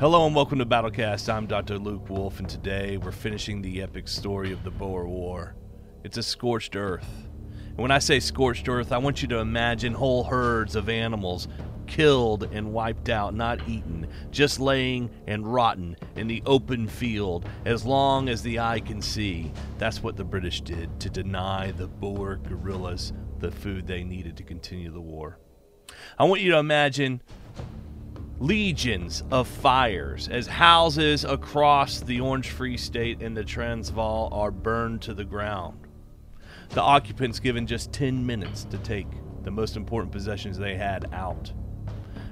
Hello and welcome to Battlecast. I'm Dr. Luke Wolf, and today we're finishing the epic story of the Boer War. It's a scorched earth. And when I say scorched earth, I want you to imagine whole herds of animals killed and wiped out, not eaten, just laying and rotten in the open field as long as the eye can see. That's what the British did to deny the Boer guerrillas the food they needed to continue the war. I want you to imagine legions of fires as houses across the Orange Free State and the Transvaal are burned to the ground. The occupants given just 10 minutes to take the most important possessions they had out.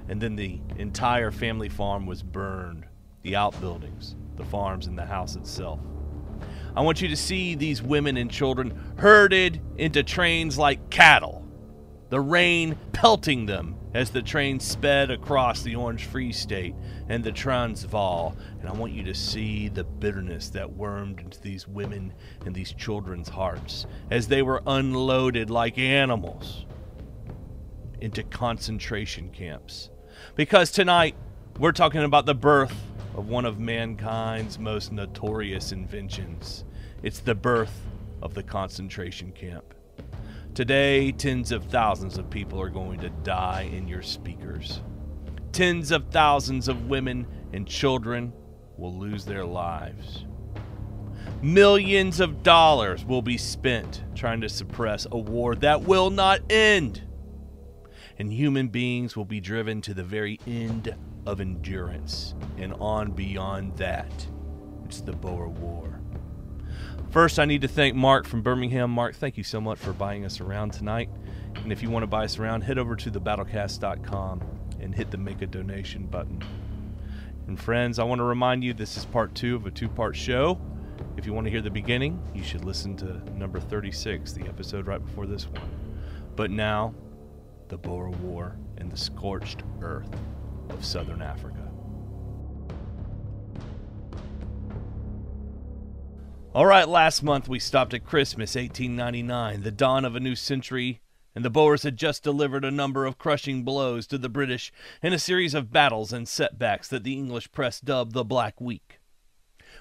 And then the entire family farm was burned the outbuildings, the farms, and the house itself. I want you to see these women and children herded into trains like cattle, the rain pelting them as the train sped across the Orange Free State and the Transvaal, and I want you to see the bitterness that wormed into these women and these children's hearts as they were unloaded like animals into concentration camps. Because tonight we're talking about the birth of one of mankind's most notorious inventions. It's the birth of the concentration camp. Today, tens of thousands of people are going to die in your speakers. Tens of thousands of women and children will lose their lives. Millions of dollars will be spent trying to suppress a war that will not end. And human beings will be driven to the very end of endurance and on beyond that. It's the Boer War. First, I need to thank Mark from Birmingham. Mark, thank you so much for buying us around tonight. And if you want to buy us around, head over to thebattlecast.com and hit the make a donation button. And friends, I want to remind you this is part two of a two part show. If you want to hear the beginning, you should listen to number 36, the episode right before this one. But now, the Boer War and the scorched earth of southern Africa. All right, last month we stopped at Christmas 1899, the dawn of a new century, and the Boers had just delivered a number of crushing blows to the British in a series of battles and setbacks that the English press dubbed the Black Week.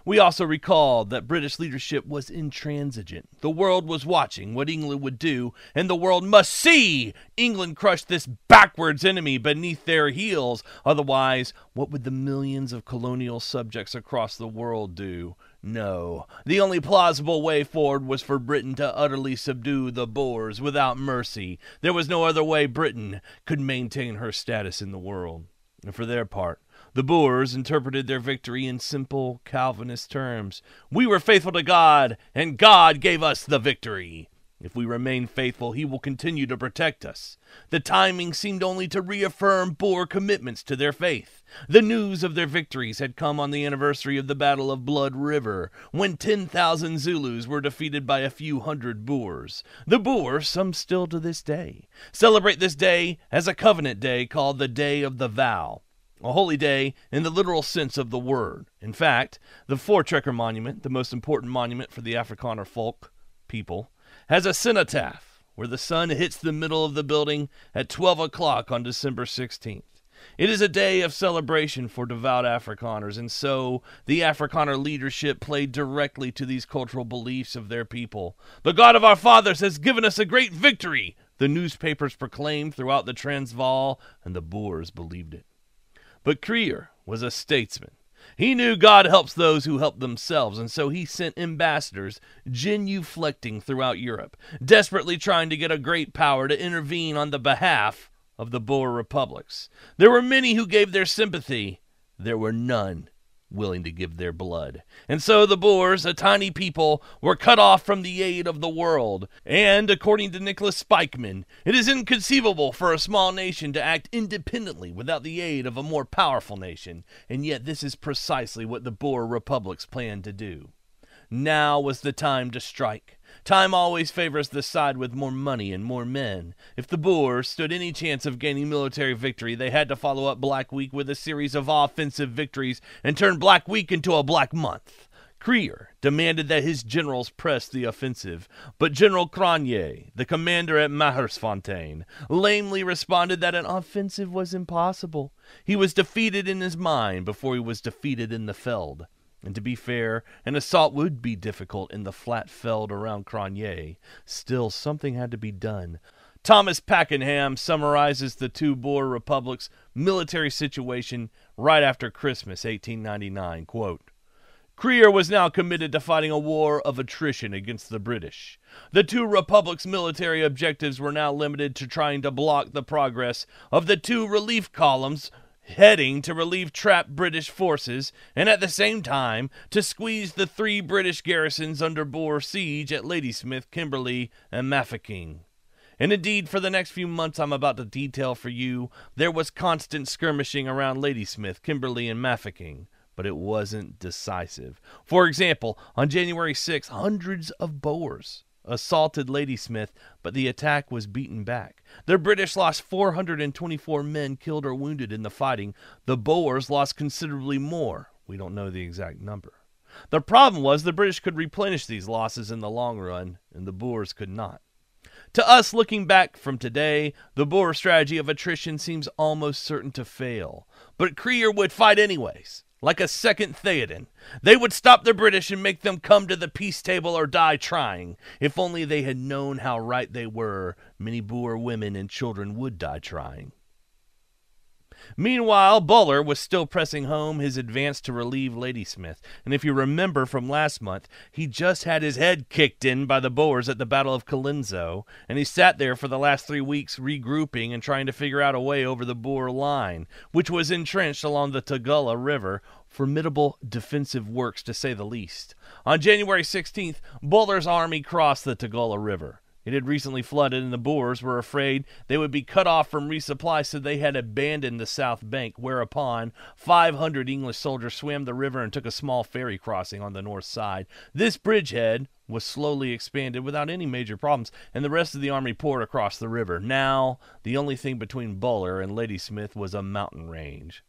We also recalled that British leadership was intransigent. The world was watching what England would do, and the world must see England crush this backwards enemy beneath their heels. Otherwise, what would the millions of colonial subjects across the world do? No. The only plausible way forward was for Britain to utterly subdue the Boers without mercy. There was no other way Britain could maintain her status in the world. And for their part, the Boers interpreted their victory in simple Calvinist terms. We were faithful to God, and God gave us the victory. If we remain faithful, he will continue to protect us. The timing seemed only to reaffirm Boer commitments to their faith. The news of their victories had come on the anniversary of the Battle of Blood River, when 10,000 Zulus were defeated by a few hundred Boers. The Boers, some still to this day, celebrate this day as a covenant day called the Day of the Vow a holy day in the literal sense of the word. In fact, the Four Voortrekker Monument, the most important monument for the Afrikaner folk people, has a cenotaph where the sun hits the middle of the building at 12 o'clock on December 16th. It is a day of celebration for devout Afrikaners, and so the Afrikaner leadership played directly to these cultural beliefs of their people. The God of our fathers has given us a great victory, the newspapers proclaimed throughout the Transvaal, and the Boers believed it. But Kruger was a statesman. He knew God helps those who help themselves, and so he sent ambassadors genuflecting throughout Europe, desperately trying to get a great power to intervene on the behalf of the Boer republics. There were many who gave their sympathy, there were none willing to give their blood. And so the Boers, a tiny people, were cut off from the aid of the world. And, according to Nicholas Spykman, it is inconceivable for a small nation to act independently without the aid of a more powerful nation. And yet, this is precisely what the Boer republics planned to do. Now was the time to strike. Time always favors the side with more money and more men. If the Boers stood any chance of gaining military victory, they had to follow up Black Week with a series of offensive victories and turn Black Week into a Black Month. Kruger demanded that his generals press the offensive, but General Cronje, the commander at Magersfontein, lamely responded that an offensive was impossible. He was defeated in his mind before he was defeated in the veldt. And to be fair, an assault would be difficult in the flat veldt around Cronje. Still, something had to be done. Thomas Pakenham summarizes the two Boer republics' military situation right after Christmas 1899. Quote, Kruger was now committed to fighting a war of attrition against the British. The two republics' military objectives were now limited to trying to block the progress of the two relief columns heading to relieve trapped British forces, and at the same time to squeeze the three British garrisons under Boer siege at Ladysmith, Kimberley, and Mafeking. And indeed, for the next few months I'm about to detail for you, there was constant skirmishing around Ladysmith, Kimberley, and Mafeking but it wasn't decisive. For example, on January 6, hundreds of Boers assaulted Ladysmith, but the attack was beaten back. The British lost 424 men killed or wounded in the fighting. The Boers lost considerably more. We don't know the exact number. The problem was the British could replenish these losses in the long run, and the Boers could not. To us, looking back from today, the Boer strategy of attrition seems almost certain to fail. But Kruger would fight anyways like a second Theoden. They would stop the British and make them come to the peace table or die trying. If only they had known how right they were, many Boer women and children would die trying. Meanwhile, Buller was still pressing home his advance to relieve Ladysmith, and if you remember from last month, he just had his head kicked in by the Boers at the Battle of Colenso, and he sat there for the last three weeks regrouping and trying to figure out a way over the Boer line, which was entrenched along the Tugela River, formidable defensive works to say the least. On January 16th, Buller's army crossed the Tugela River. It had recently flooded, and the Boers were afraid they would be cut off from resupply, so they had abandoned the south bank, whereupon 500 English soldiers swam the river and took a small ferry crossing on the north side. This bridgehead was slowly expanded without any major problems, and the rest of the army poured across the river. Now, the only thing between Buller and Ladysmith was a mountain range.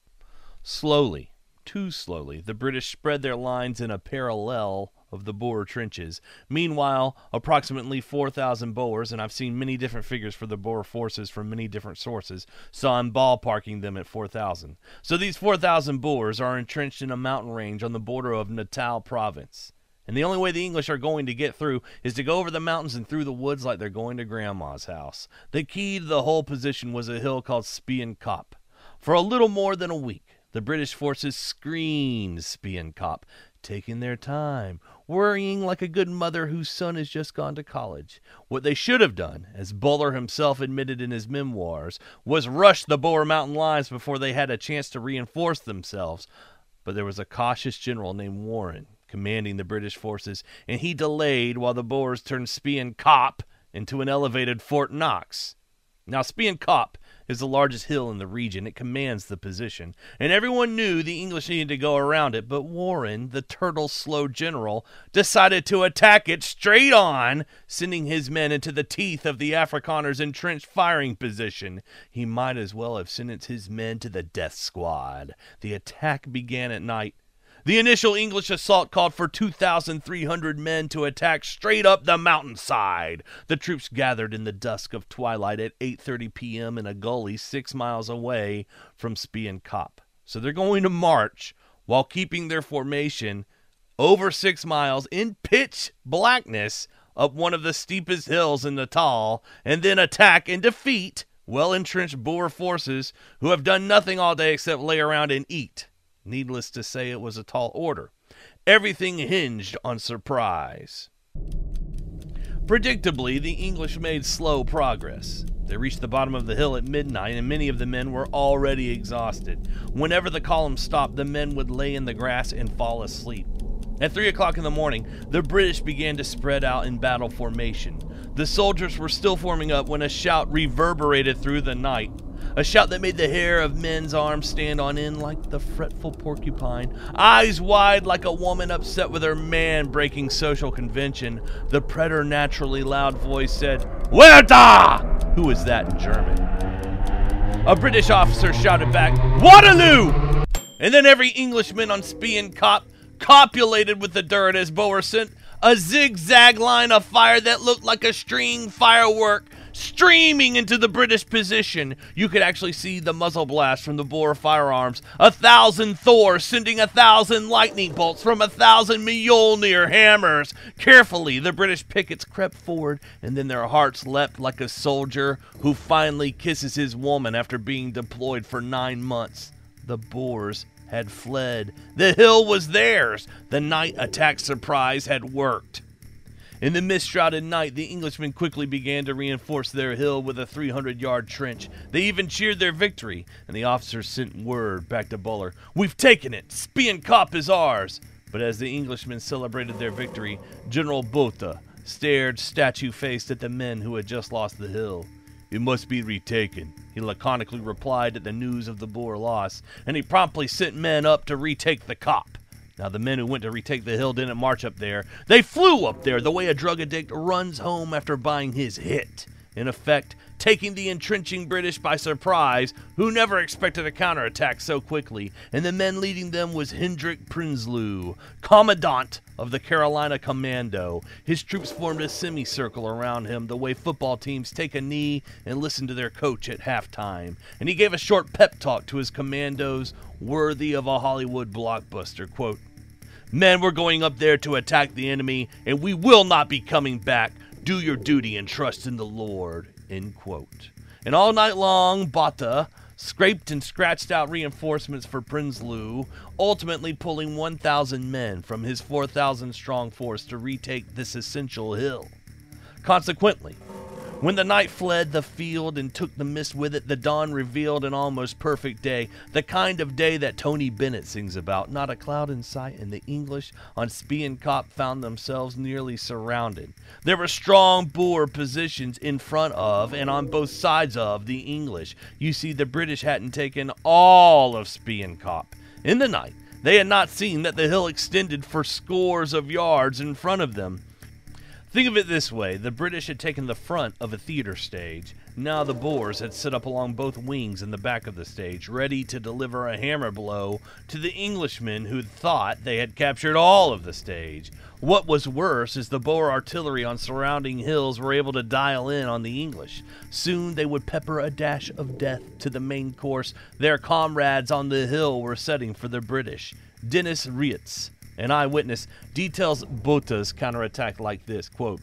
Slowly, too slowly, the British spread their lines in a parallel of the Boer trenches. Meanwhile, approximately 4,000 Boers, and I've seen many different figures for the Boer forces from many different sources, so I'm ballparking them at 4,000. So these 4,000 Boers are entrenched in a mountain range on the border of Natal province. And the only way the English are going to get through is to go over the mountains and through the woods like they're going to Grandma's house. The key to the whole position was a hill called Spion Kop. For a little more than a week, the British forces screened Spion Kop, taking their time, worrying like a good mother whose son has just gone to college. What they should have done, as Buller himself admitted in his memoirs, was rush the Boer Mountain lines before they had a chance to reinforce themselves. But there was a cautious general named Warren commanding the British forces, and he delayed while the Boers turned Spion Kop into an elevated Fort Knox. Now, Spion Kop is the largest hill in the region. It commands the position. And everyone knew the English needed to go around it, but Warren, the turtle slow general, decided to attack it straight on, sending his men into the teeth of the Afrikaners' entrenched firing position. He might as well have sentenced his men to the death squad. The attack began at night the initial English assault called for 2,300 men to attack straight up the mountainside. The troops gathered in the dusk of twilight at 8:30 p.m. in a gully 6 miles away from Spion Kop. So they're going to march while keeping their formation over 6 miles in pitch blackness up one of the steepest hills in Natal and then attack and defeat well entrenched Boer forces who have done nothing all day except lay around and eat. Needless to say, it was a tall order. Everything hinged on surprise. Predictably, the English made slow progress. They reached the bottom of the hill at midnight, and many of the men were already exhausted. Whenever the column stopped, the men would lay in the grass and fall asleep. At 3 o'clock in the morning, the British began to spread out in battle formation. The soldiers were still forming up when a shout reverberated through the night. A shout that made the hair of men's arms stand on end like the fretful porcupine. Eyes wide like a woman upset with her man breaking social convention. The preternaturally loud voice said, Werda! Who is that in German? A British officer shouted back, Waterloo! And then every Englishman on Spion Kop copulated with the dirt as Boer sent a zigzag line of fire that looked like a string firework streaming into the British position. You could actually see the muzzle blast from the Boer firearms. A thousand Thor sending a thousand lightning bolts from a thousand Mjolnir hammers. Carefully, the British pickets crept forward, and then their hearts leapt like a soldier who finally kisses his woman after being deployed for nine months. The Boers had fled. The hill was theirs. The night attack surprise had worked. In the mist shrouded night, the Englishmen quickly began to reinforce their hill with a 300 yard trench. They even cheered their victory, and the officers sent word back to Buller We've taken it! Spion Kop is ours! But as the Englishmen celebrated their victory, General Botha stared statue faced at the men who had just lost the hill. It must be retaken, he laconically replied at the news of the Boer loss, and he promptly sent men up to retake the Kop. Now, the men who went to retake the hill didn't march up there. They flew up there the way a drug addict runs home after buying his hit. In effect, taking the entrenching British by surprise, who never expected a counterattack so quickly, and the men leading them was Hendrik Prinsloo, Commandant of the Carolina Commando. His troops formed a semicircle around him, the way football teams take a knee and listen to their coach at halftime. And he gave a short pep talk to his commandos, worthy of a Hollywood blockbuster. Quote, Men, we're going up there to attack the enemy, and we will not be coming back. Do your duty and trust in the Lord. End quote. And all night long, Botha scraped and scratched out reinforcements for Prinsloo, ultimately pulling 1,000 men from his 4,000 strong force to retake this essential hill. Consequently, when the night fled the field and took the mist with it, the dawn revealed an almost perfect day, the kind of day that Tony Bennett sings about. Not a cloud in sight, and the English on Spion Kop found themselves nearly surrounded. There were strong Boer positions in front of and on both sides of the English. You see, the British hadn't taken all of Spion Kop. In the night, they had not seen that the hill extended for scores of yards in front of them. Think of it this way the British had taken the front of a theater stage. Now the Boers had set up along both wings in the back of the stage, ready to deliver a hammer blow to the Englishmen who thought they had captured all of the stage. What was worse is the Boer artillery on surrounding hills were able to dial in on the English. Soon they would pepper a dash of death to the main course their comrades on the hill were setting for the British. Dennis Reitz, an eyewitness details Botha's counterattack like this quote,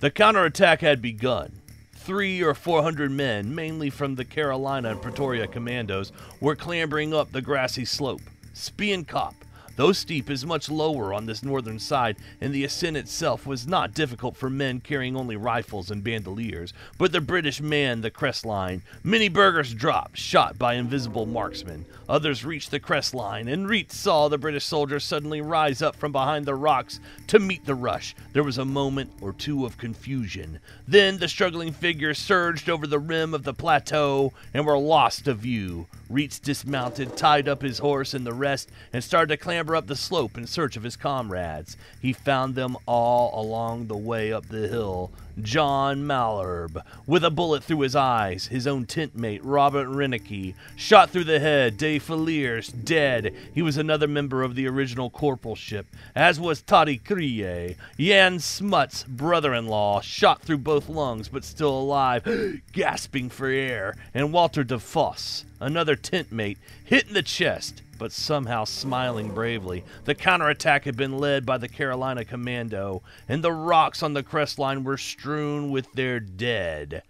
The counterattack had begun. Three or four hundred men, mainly from the Carolina and Pretoria commandos, were clambering up the grassy slope. Kop, Though steep is much lower on this northern side, and the ascent itself was not difficult for men carrying only rifles and bandoliers, but the British manned the crest line. Many burghers dropped, shot by invisible marksmen. Others reached the crest line, and Reitz saw the British soldiers suddenly rise up from behind the rocks to meet the rush. There was a moment or two of confusion. Then the struggling figures surged over the rim of the plateau and were lost to view. Reitz dismounted, tied up his horse and the rest, and started to clamber up the slope in search of his comrades. He found them all along the way up the hill, John Malherbe, with a bullet through his eyes. His own tent mate, Robert Rennecke, shot through the head. De Villiers, dead. He was another member of the original corporalship, as was Toddy Krige. Jan Smuts, brother-in-law, shot through both lungs, but still alive, gasping for air. And Walter de Vos, another tent mate, hit in the chest but somehow smiling bravely. The counterattack had been led by the Carolina Commando, and the rocks on the crest line were strewn with their dead.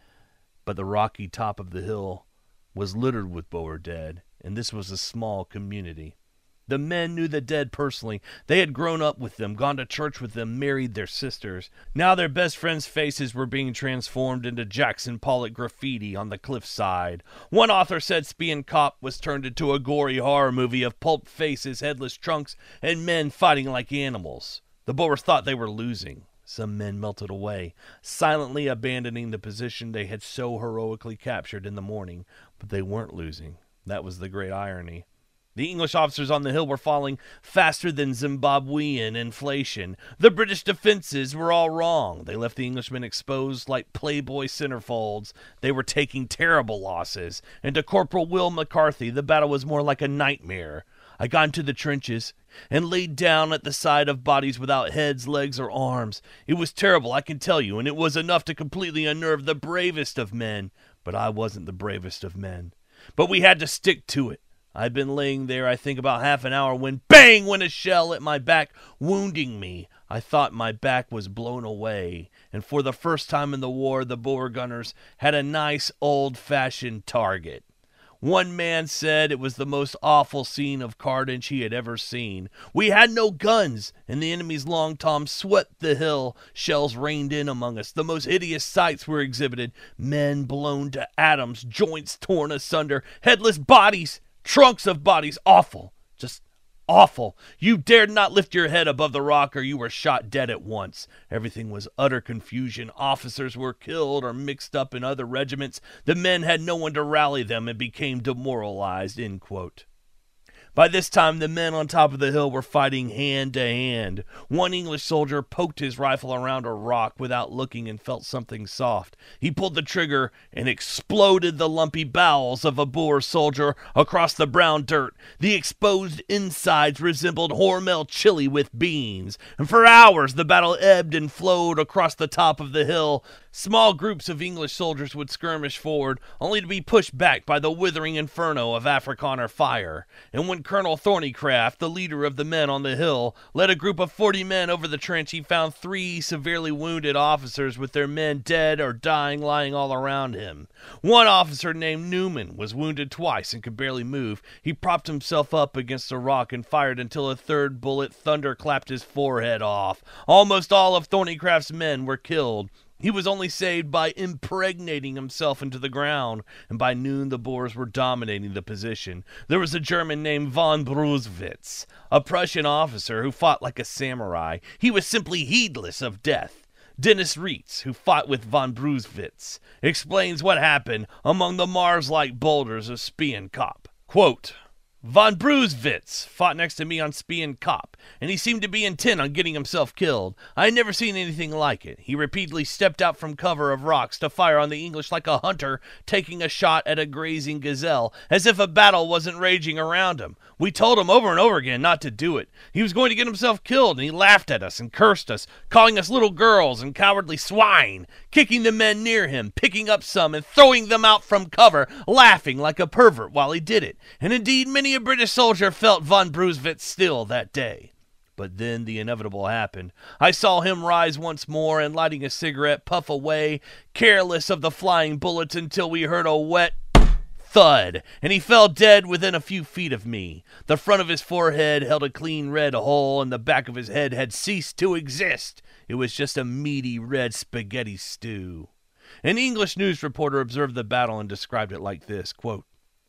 But the rocky top of the hill was littered with Boer dead, and this was a small community. The men knew the dead personally. They had grown up with them, gone to church with them, married their sisters. Now their best friends' faces were being transformed into Jackson Pollock graffiti on the cliffside. One author said Spion Kop was turned into a gory horror movie of pulp faces, headless trunks, and men fighting like animals. The Boers thought they were losing. Some men melted away, silently abandoning the position they had so heroically captured in the morning. But they weren't losing. That was the great irony. The English officers on the hill were falling faster than Zimbabwean inflation. The British defenses were all wrong. They left the Englishmen exposed like Playboy centerfolds. They were taking terrible losses. And to Corporal Will McCarthy, the battle was more like a nightmare. I got into the trenches and laid down at the side of bodies without heads, legs, or arms. It was terrible, I can tell you, and it was enough to completely unnerve the bravest of men. But I wasn't the bravest of men. But we had to stick to it. I'd been laying there, I think, about half an hour when bang went a shell at my back, wounding me. I thought my back was blown away, and for the first time in the war, the Boer gunners had a nice old fashioned target. One man said it was the most awful scene of carnage he had ever seen. We had no guns, and the enemy's long toms swept the hill. Shells rained in among us. The most hideous sights were exhibited men blown to atoms, joints torn asunder, headless bodies, trunks of bodies. Awful. Just awful. You dared not lift your head above the rock or you were shot dead at once. Everything was utter confusion. Officers were killed or mixed up in other regiments. The men had no one to rally them and became demoralized. End quote. By this time, the men on top of the hill were fighting hand to hand. One English soldier poked his rifle around a rock without looking and felt something soft. He pulled the trigger and exploded the lumpy bowels of a Boer soldier across the brown dirt. The exposed insides resembled Hormel chili with beans. And for hours, the battle ebbed and flowed across the top of the hill. Small groups of English soldiers would skirmish forward, only to be pushed back by the withering inferno of Afrikaner fire. And when Colonel Thorneycroft, the leader of the men on the hill, led a group of forty men over the trench, he found three severely wounded officers with their men dead or dying lying all around him. One officer named Newman was wounded twice and could barely move. He propped himself up against a rock and fired until a third bullet thunderclapped his forehead off. Almost all of Thorneycroft's men were killed. He was only saved by impregnating himself into the ground, and by noon the Boers were dominating the position. There was a German named von Bruswitz, a Prussian officer who fought like a samurai. He was simply heedless of death. Dennis Reitz, who fought with von Bruswitz, explains what happened among the Mars-like boulders of Spion Kop. Quote, Von Bruswitz fought next to me on Spion Kop, and he seemed to be intent on getting himself killed. I had never seen anything like it. He repeatedly stepped out from cover of rocks to fire on the English like a hunter taking a shot at a grazing gazelle, as if a battle wasn't raging around him. We told him over and over again not to do it. He was going to get himself killed, and he laughed at us and cursed us, calling us little girls and cowardly swine, kicking the men near him, picking up some and throwing them out from cover, laughing like a pervert while he did it. And indeed, many a British soldier felt von Bruswitz still that day. But then the inevitable happened. I saw him rise once more and, lighting a cigarette, puff away, careless of the flying bullets, until we heard a wet thud, and he fell dead within a few feet of me. The front of his forehead held a clean red hole, and the back of his head had ceased to exist. It was just a meaty red spaghetti stew. An English news reporter observed the battle and described it like this quote,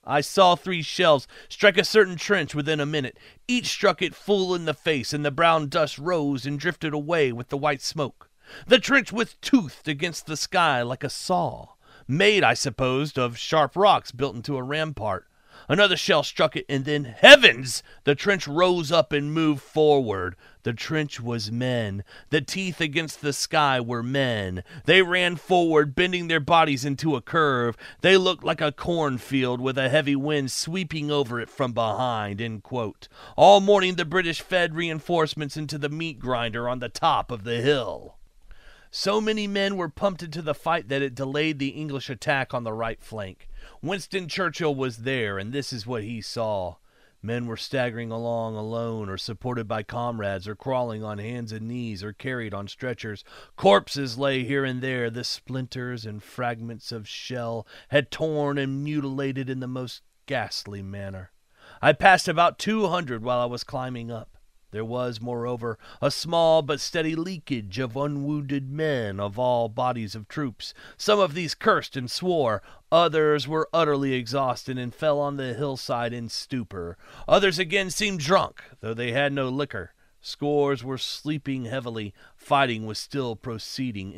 I saw three shells strike a certain trench within a minute. Each struck it full in the face, and the brown dust rose and drifted away with the white smoke. The trench was toothed against the sky like a saw, made, I supposed, of sharp rocks built into a rampart. Another shell struck it, and then, heavens! The trench rose up and moved forward. The trench was men. The teeth against the sky were men. They ran forward, bending their bodies into a curve. They looked like a cornfield with a heavy wind sweeping over it from behind. All morning the British fed reinforcements into the meat grinder on the top of the hill. So many men were pumped into the fight that it delayed the English attack on the right flank. Winston Churchill was there, and this is what he saw. Men were staggering along alone or supported by comrades or crawling on hands and knees or carried on stretchers. Corpses lay here and there. The splinters and fragments of shell had torn and mutilated in the most ghastly manner. I passed about two hundred while I was climbing up. There was, moreover, a small but steady leakage of unwounded men of all bodies of troops. Some of these cursed and swore. Others were utterly exhausted and fell on the hillside in stupor. Others again seemed drunk, though they had no liquor. Scores were sleeping heavily. Fighting was still proceeding.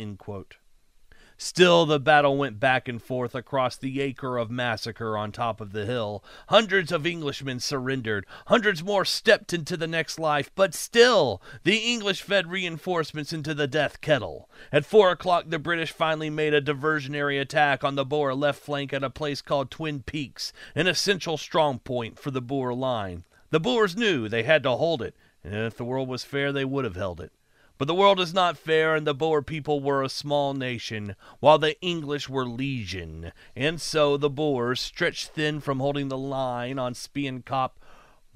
Still, the battle went back and forth across the acre of massacre on top of the hill. Hundreds of Englishmen surrendered. Hundreds more stepped into the next life. But still, the English fed reinforcements into the death kettle. At four o'clock, the British finally made a diversionary attack on the Boer left flank at a place called Twin Peaks, an essential strong point for the Boer line. The Boers knew they had to hold it, and if the world was fair, they would have held it. But the world is not fair, and the Boer people were a small nation, while the English were legion. And so the Boers, stretched thin from holding the line on Spion Kop,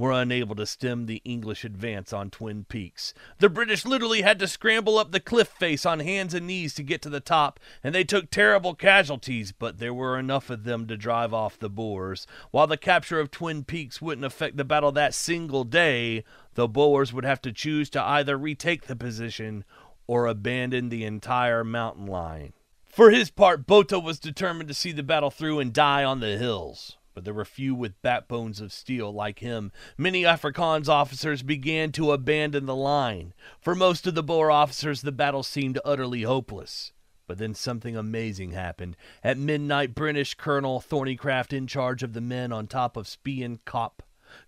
were unable to stem the English advance on Twin Peaks. The British literally had to scramble up the cliff face on hands and knees to get to the top, and they took terrible casualties, but there were enough of them to drive off the Boers. While the capture of Twin Peaks wouldn't affect the battle that single day, the Boers would have to choose to either retake the position or abandon the entire mountain line. For his part, Botha was determined to see the battle through and die on the hills but there were few with backbones of steel like him. Many Afrikaans officers began to abandon the line. For most of the Boer officers, the battle seemed utterly hopeless. But then something amazing happened. At midnight, British Colonel Thorneycroft, in charge of the men on top of Spion Kop,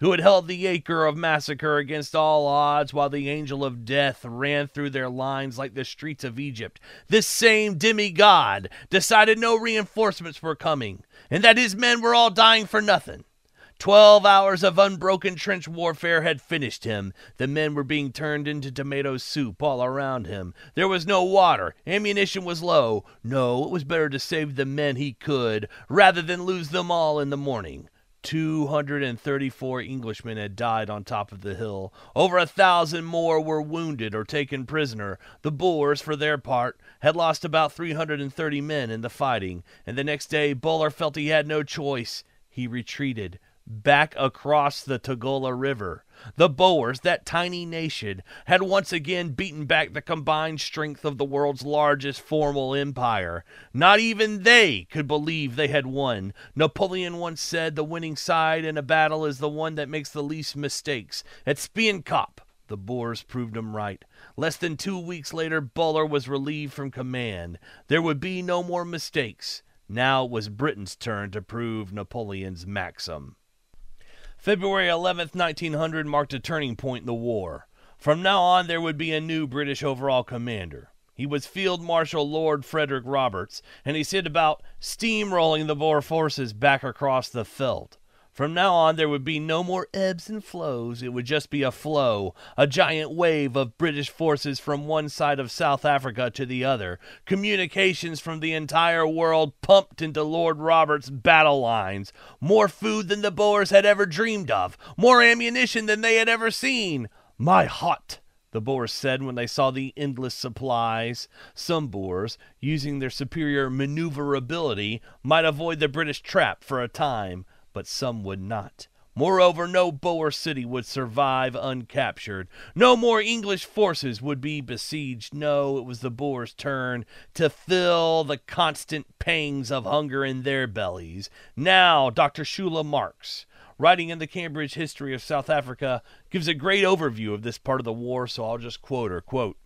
who had held the acre of massacre against all odds while the angel of death ran through their lines like the streets of Egypt. This same demigod decided no reinforcements were coming, and that his men were all dying for nothing. Twelve hours of unbroken trench warfare had finished him. The men were being turned into tomato soup all around him. There was no water. Ammunition was low. No, it was better to save the men he could rather than lose them all in the morning. 234 Englishmen had died on top of the hill. Over a thousand more were wounded or taken prisoner. The Boers, for their part, had lost about 330 men in the fighting, and the next day Buller felt he had no choice. He retreated back across the Tugela River. The Boers, that tiny nation, had once again beaten back the combined strength of the world's largest formal empire. Not even they could believe they had won. Napoleon once said the winning side in a battle is the one that makes the least mistakes. At Spion Kop, the Boers proved him right. Less than two weeks later, Buller was relieved from command. There would be no more mistakes. Now it was Britain's turn to prove Napoleon's maxim. February 11, 1900 marked a turning point in the war. From now on, there would be a new British overall commander. He was Field Marshal Lord Frederick Roberts, and he set about steamrolling the Boer forces back across the veldt. From now on, there would be no more ebbs and flows. It would just be a flow, a giant wave of British forces from one side of South Africa to the other. Communications from the entire world pumped into Lord Roberts' battle lines. More food than the Boers had ever dreamed of, more ammunition than they had ever seen. My hot! the Boers said when they saw the endless supplies. Some Boers, using their superior maneuverability, might avoid the British trap for a time but some would not. Moreover, no Boer city would survive uncaptured. No more English forces would be besieged. No, it was the Boers' turn to fill the constant pangs of hunger in their bellies. Now, Dr. Shula Marks, writing in the Cambridge History of South Africa, gives a great overview of this part of the war, so I'll just quote her. Quote,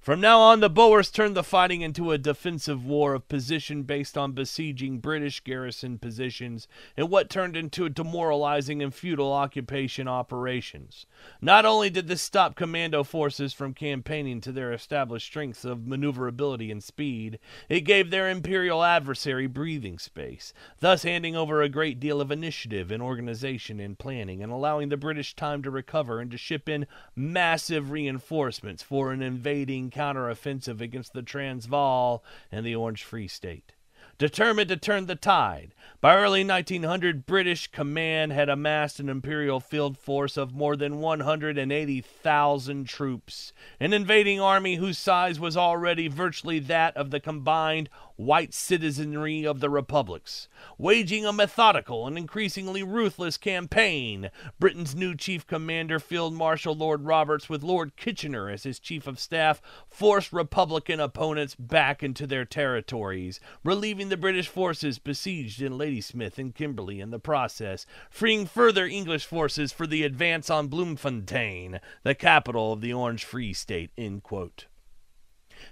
from now on, the Boers turned the fighting into a defensive war of position based on besieging British garrison positions in what turned into demoralizing and futile occupation operations. Not only did this stop commando forces from campaigning to their established strengths of maneuverability and speed, it gave their imperial adversary breathing space, thus handing over a great deal of initiative in organization and planning and allowing the British time to recover and to ship in massive reinforcements for an invading counteroffensive against the Transvaal and the Orange Free State. Determined to turn the tide, by early 1900, British command had amassed an imperial field force of more than 180,000 troops, an invading army whose size was already virtually that of the combined white citizenry of the republics, waging a methodical and increasingly ruthless campaign. Britain's new chief commander, Field Marshal Lord Roberts, with Lord Kitchener as his chief of staff, forced Republican opponents back into their territories, relieving the British forces besieged in Ladysmith and Kimberley in the process, freeing further English forces for the advance on Bloemfontein, the capital of the Orange Free State. End quote.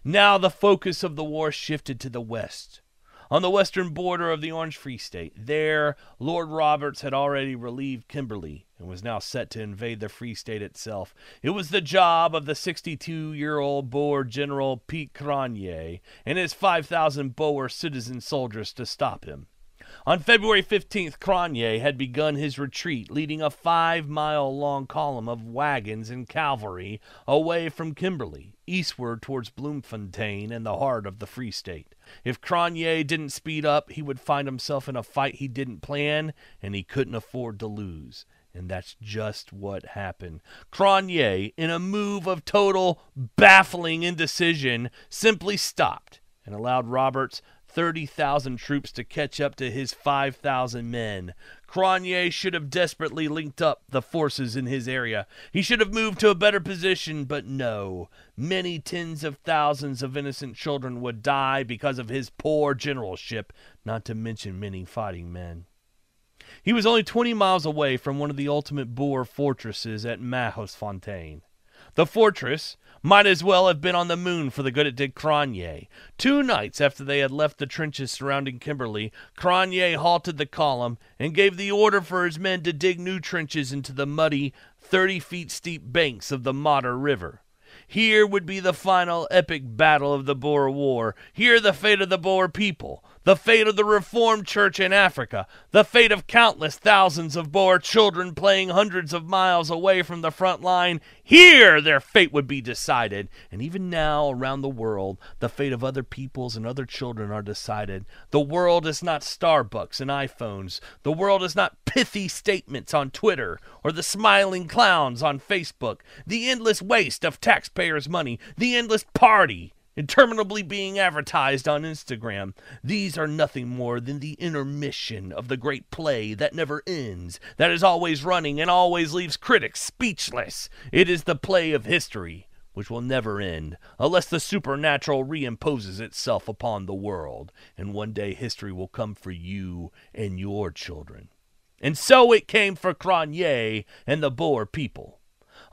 Now the focus of the war shifted to the west. On the western border of the Orange Free State, there, Lord Roberts had already relieved Kimberley and was now set to invade the Free State itself. It was the job of the 62 year old Boer General Piet Cronje and his 5,000 Boer citizen soldiers to stop him. On February 15th, Cronje had begun his retreat, leading a five mile long column of wagons and cavalry away from Kimberley, eastward towards Bloemfontein and the heart of the Free State. If Cronje didn't speed up, he would find himself in a fight he didn't plan and he couldn't afford to lose. And that's just what happened. Cronje, in a move of total baffling indecision, simply stopped and allowed Roberts 30,000 troops to catch up to his 5,000 men. Cronje should have desperately linked up the forces in his area. He should have moved to a better position, but no. Many tens of thousands of innocent children would die because of his poor generalship, not to mention many fighting men. He was only 20 miles away from one of the ultimate Boer fortresses at Magersfontein. The fortress might as well have been on the moon for the good it did Cronje. Two nights after they had left the trenches surrounding Kimberley, Cronje halted the column and gave the order for his men to dig new trenches into the muddy, 30 feet steep banks of the Modder River. Here would be the final epic battle of the Boer War. Here the fate of the Boer people the fate of the Reformed Church in Africa, the fate of countless thousands of Boer children playing hundreds of miles away from the front line. Here their fate would be decided. And even now, around the world, the fate of other peoples and other children are decided. The world is not Starbucks and iPhones. The world is not pithy statements on Twitter or the smiling clowns on Facebook. The endless waste of taxpayers' money. The endless party interminably being advertised on Instagram. These are nothing more than the intermission of the great play that never ends, that is always running and always leaves critics speechless. It is the play of history, which will never end, unless the supernatural reimposes itself upon the world, and one day history will come for you and your children. And so it came for Cronje and the Boer people.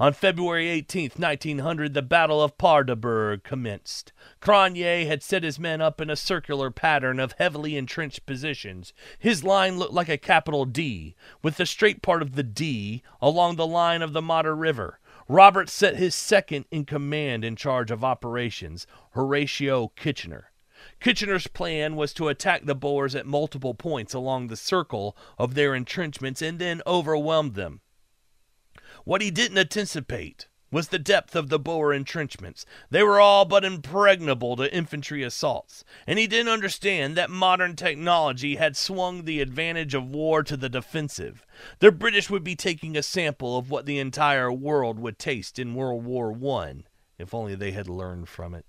On February 18, 1900, the Battle of Paardeberg commenced. Cronje had set his men up in a circular pattern of heavily entrenched positions. His line looked like a capital D, with the straight part of the D along the line of the Modder River. Robert set his second in command in charge of operations, Horatio Kitchener. Kitchener's plan was to attack the Boers at multiple points along the circle of their entrenchments and then overwhelm them. What he didn't anticipate was the depth of the Boer entrenchments. They were all but impregnable to infantry assaults, and he didn't understand that modern technology had swung the advantage of war to the defensive. The British would be taking a sample of what the entire world would taste in World War I, if only they had learned from it.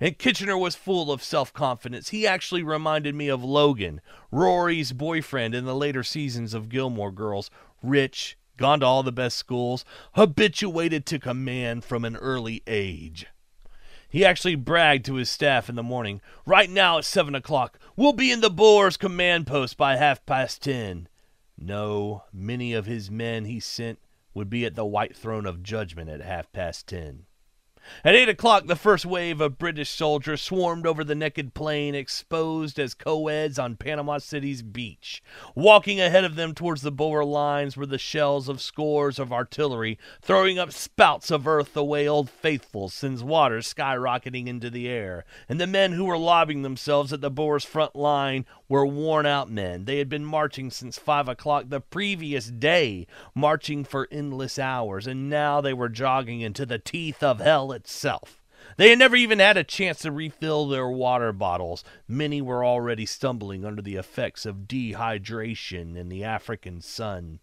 And Kitchener was full of self confidence. He actually reminded me of Logan, Rory's boyfriend in the later seasons of Gilmore Girls, rich, gone to all the best schools, habituated to command from an early age. He actually bragged to his staff in the morning, right now at 7 o'clock, we'll be in the Boers command post by half past 10. No, many of his men he sent would be at the white throne of judgment at half past 10. At eight o'clock, the first wave of British soldiers swarmed over the naked plain, exposed as co-eds on Panama City's beach. Walking ahead of them towards the Boer lines were the shells of scores of artillery, throwing up spouts of earth the way Old Faithful sends water skyrocketing into the air. And the men who were lobbing themselves at the Boers' front line were worn out men. They had been marching since five o'clock the previous day, marching for endless hours, and now they were jogging into the teeth of hell itself. They had never even had a chance to refill their water bottles. Many were already stumbling under the effects of dehydration in the African sun.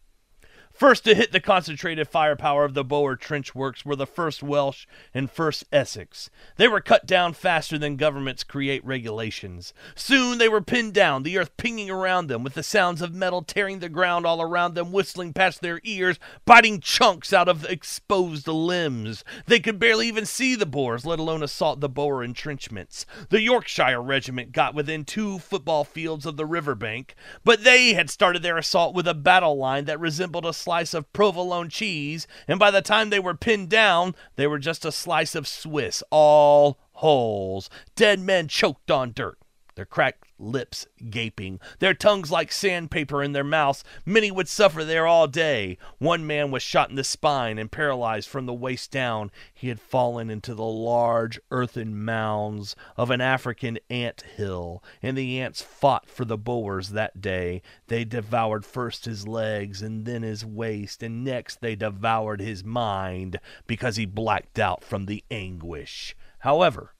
First to hit the concentrated firepower of the Boer trench works were the 1st Welsh and 1st Essex. They were cut down faster than governments create regulations. Soon they were pinned down, the earth pinging around them, with the sounds of metal tearing the ground all around them, whistling past their ears, biting chunks out of exposed limbs. They could barely even see the Boers, let alone assault the Boer entrenchments. The Yorkshire Regiment got within two football fields of the riverbank, but they had started their assault with a battle line that resembled a slice of provolone cheese, and by the time they were pinned down, they were just a slice of Swiss, all holes, dead men choked on dirt. Their cracked lips gaping, their tongues like sandpaper in their mouths. Many would suffer there all day. One man was shot in the spine and paralyzed from the waist down. He had fallen into the large earthen mounds of an African ant hill, and the ants fought for the Boers that day. They devoured first his legs and then his waist, and next they devoured his mind because he blacked out from the anguish. However,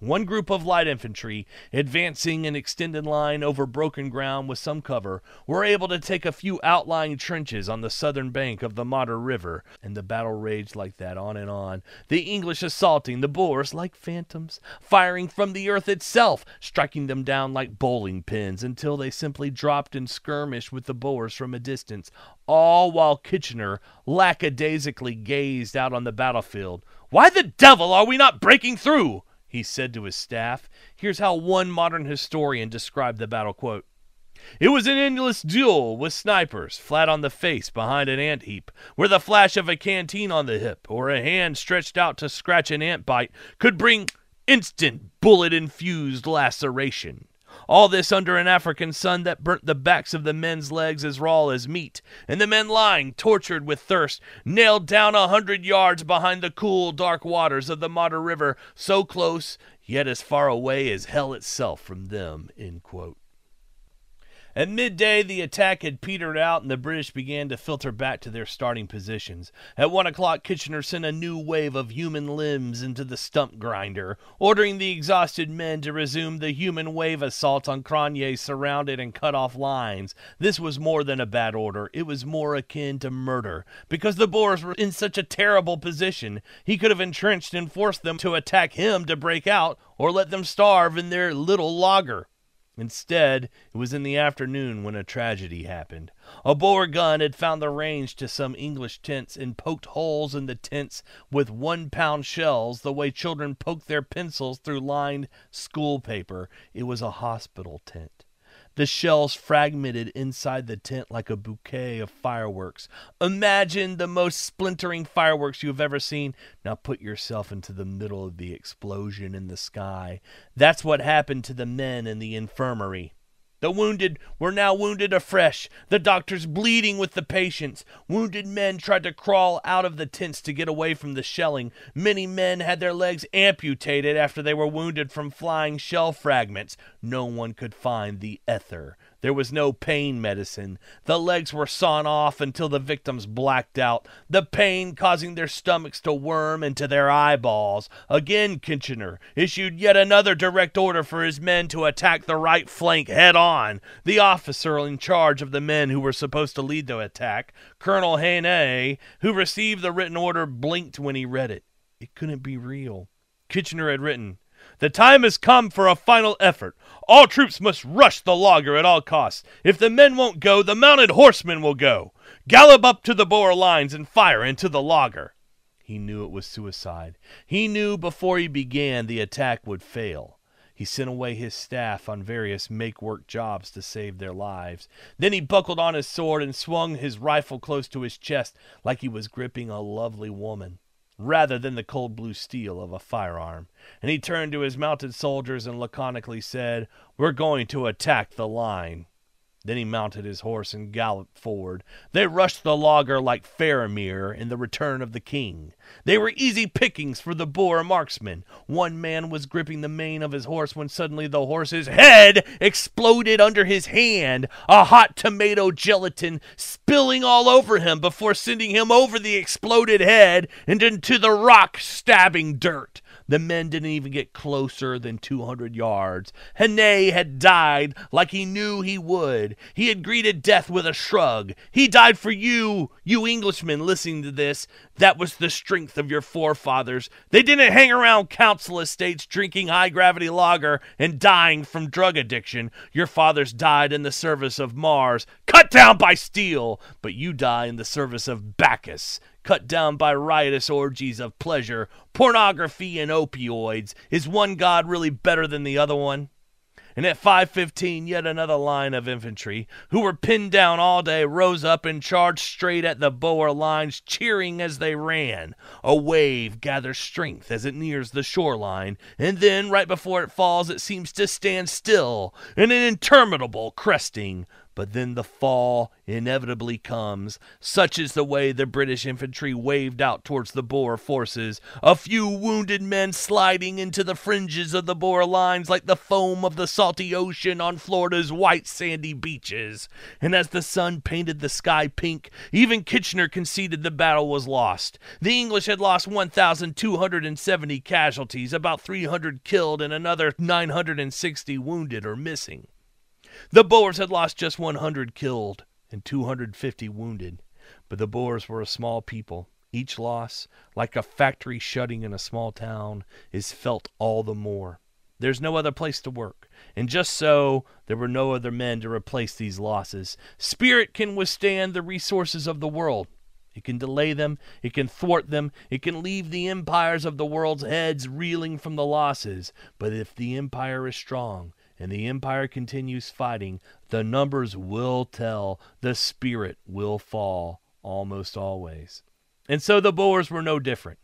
one group of light infantry, advancing in extended line over broken ground with some cover, were able to take a few outlying trenches on the southern bank of the Modder River, and the battle raged like that on and on, the English assaulting the Boers like phantoms, firing from the earth itself, striking them down like bowling pins until they simply dropped and skirmished with the Boers from a distance, all while Kitchener lackadaisically gazed out on the battlefield. Why the devil are we not breaking through? He said to his staff. Here's how one modern historian described the battle quote, it was an endless duel with snipers, flat on the face behind an ant heap, where the flash of a canteen on the hip or a hand stretched out to scratch an ant bite could bring instant bullet infused laceration. All this under an African sun that burnt the backs of the men's legs as raw as meat, and the men lying, tortured with thirst, nailed down a hundred yards behind the cool, dark waters of the Modder River, so close, yet as far away as hell itself from them. At midday, the attack had petered out and the British began to filter back to their starting positions. At one o'clock, Kitchener sent a new wave of human limbs into the stump grinder, ordering the exhausted men to resume the human wave assault on Cronje's surrounded and cut off lines. This was more than a bad order, it was more akin to murder, because the Boers were in such a terrible position. He could have entrenched and forced them to attack him to break out, or let them starve in their little laager. Instead, it was in the afternoon when a tragedy happened. A Boer gun had found the range to some English tents and poked holes in the tents with one pound shells the way children poke their pencils through lined school paper. It was a hospital tent. The shells fragmented inside the tent like a bouquet of fireworks. Imagine the most splintering fireworks you have ever seen. Now put yourself into the middle of the explosion in the sky. That's what happened to the men in the infirmary. The wounded were now wounded afresh, the doctors bleeding with the patients. Wounded men tried to crawl out of the tents to get away from the shelling. Many men had their legs amputated after they were wounded from flying shell fragments. No one could find the ether. There was no pain medicine. The legs were sawn off until the victims blacked out, the pain causing their stomachs to worm into their eyeballs. Again, Kitchener issued yet another direct order for his men to attack the right flank head on. The officer in charge of the men who were supposed to lead the attack, Colonel Hayne, who received the written order, blinked when he read it. It couldn't be real. Kitchener had written, the time has come for a final effort. All troops must rush the laager at all costs. If the men won't go, the mounted horsemen will go. Gallop up to the Boer lines and fire into the laager. He knew it was suicide. He knew before he began the attack would fail. He sent away his staff on various make work jobs to save their lives. Then he buckled on his sword and swung his rifle close to his chest like he was gripping a lovely woman rather than the cold blue steel of a firearm. And he turned to his mounted soldiers and laconically said, We're going to attack the line. Then he mounted his horse and galloped forward. They rushed the laager like Faramir in the return of the king. They were easy pickings for the Boer marksmen. One man was gripping the mane of his horse when suddenly the horse's head exploded under his hand, a hot tomato gelatin spilling all over him before sending him over the exploded head and into the rock stabbing dirt. The men didn't even get closer than 200 yards. Hene had died like he knew he would. He had greeted death with a shrug. He died for you, you Englishmen listening to this. That was the strength of your forefathers. They didn't hang around council estates drinking high gravity lager and dying from drug addiction. Your fathers died in the service of Mars, cut down by steel, but you die in the service of Bacchus cut down by riotous orgies of pleasure, pornography, and opioids. Is one God really better than the other one? and at 5:15 yet another line of infantry, who were pinned down all day, rose up and charged straight at the Boer lines, cheering as they ran. A wave gathers strength as it nears the shoreline, and then right before it falls it seems to stand still in an interminable cresting but then the fall inevitably comes. Such is the way the British infantry waved out towards the Boer forces, a few wounded men sliding into the fringes of the Boer lines like the foam of the salty ocean on Florida's white sandy beaches. And as the sun painted the sky pink, even Kitchener conceded the battle was lost. The English had lost 1,270 casualties, about 300 killed, and another 960 wounded or missing. The Boers had lost just 100 killed and 250 wounded, but the Boers were a small people. Each loss, like a factory shutting in a small town, is felt all the more. There's no other place to work, and just so there were no other men to replace these losses. Spirit can withstand the resources of the world. It can delay them, it can thwart them, it can leave the empires of the world's heads reeling from the losses. But if the empire is strong, and the Empire continues fighting, the numbers will tell, the spirit will fall, almost always. And so the Boers were no different.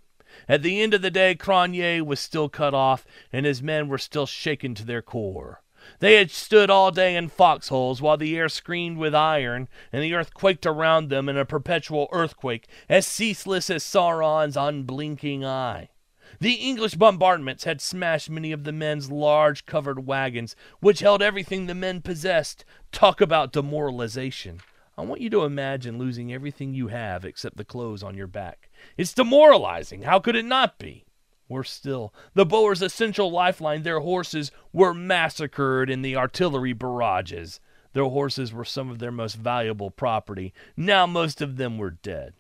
At the end of the day, Cronje was still cut off, and his men were still shaken to their core. They had stood all day in foxholes while the air screamed with iron, and the earth quaked around them in a perpetual earthquake, as ceaseless as Sauron's unblinking eye. The English bombardments had smashed many of the men's large covered wagons, which held everything the men possessed. Talk about demoralization. I want you to imagine losing everything you have except the clothes on your back. It's demoralizing. How could it not be? Worse still, the Boers' essential lifeline, their horses, were massacred in the artillery barrages. Their horses were some of their most valuable property. Now most of them were dead.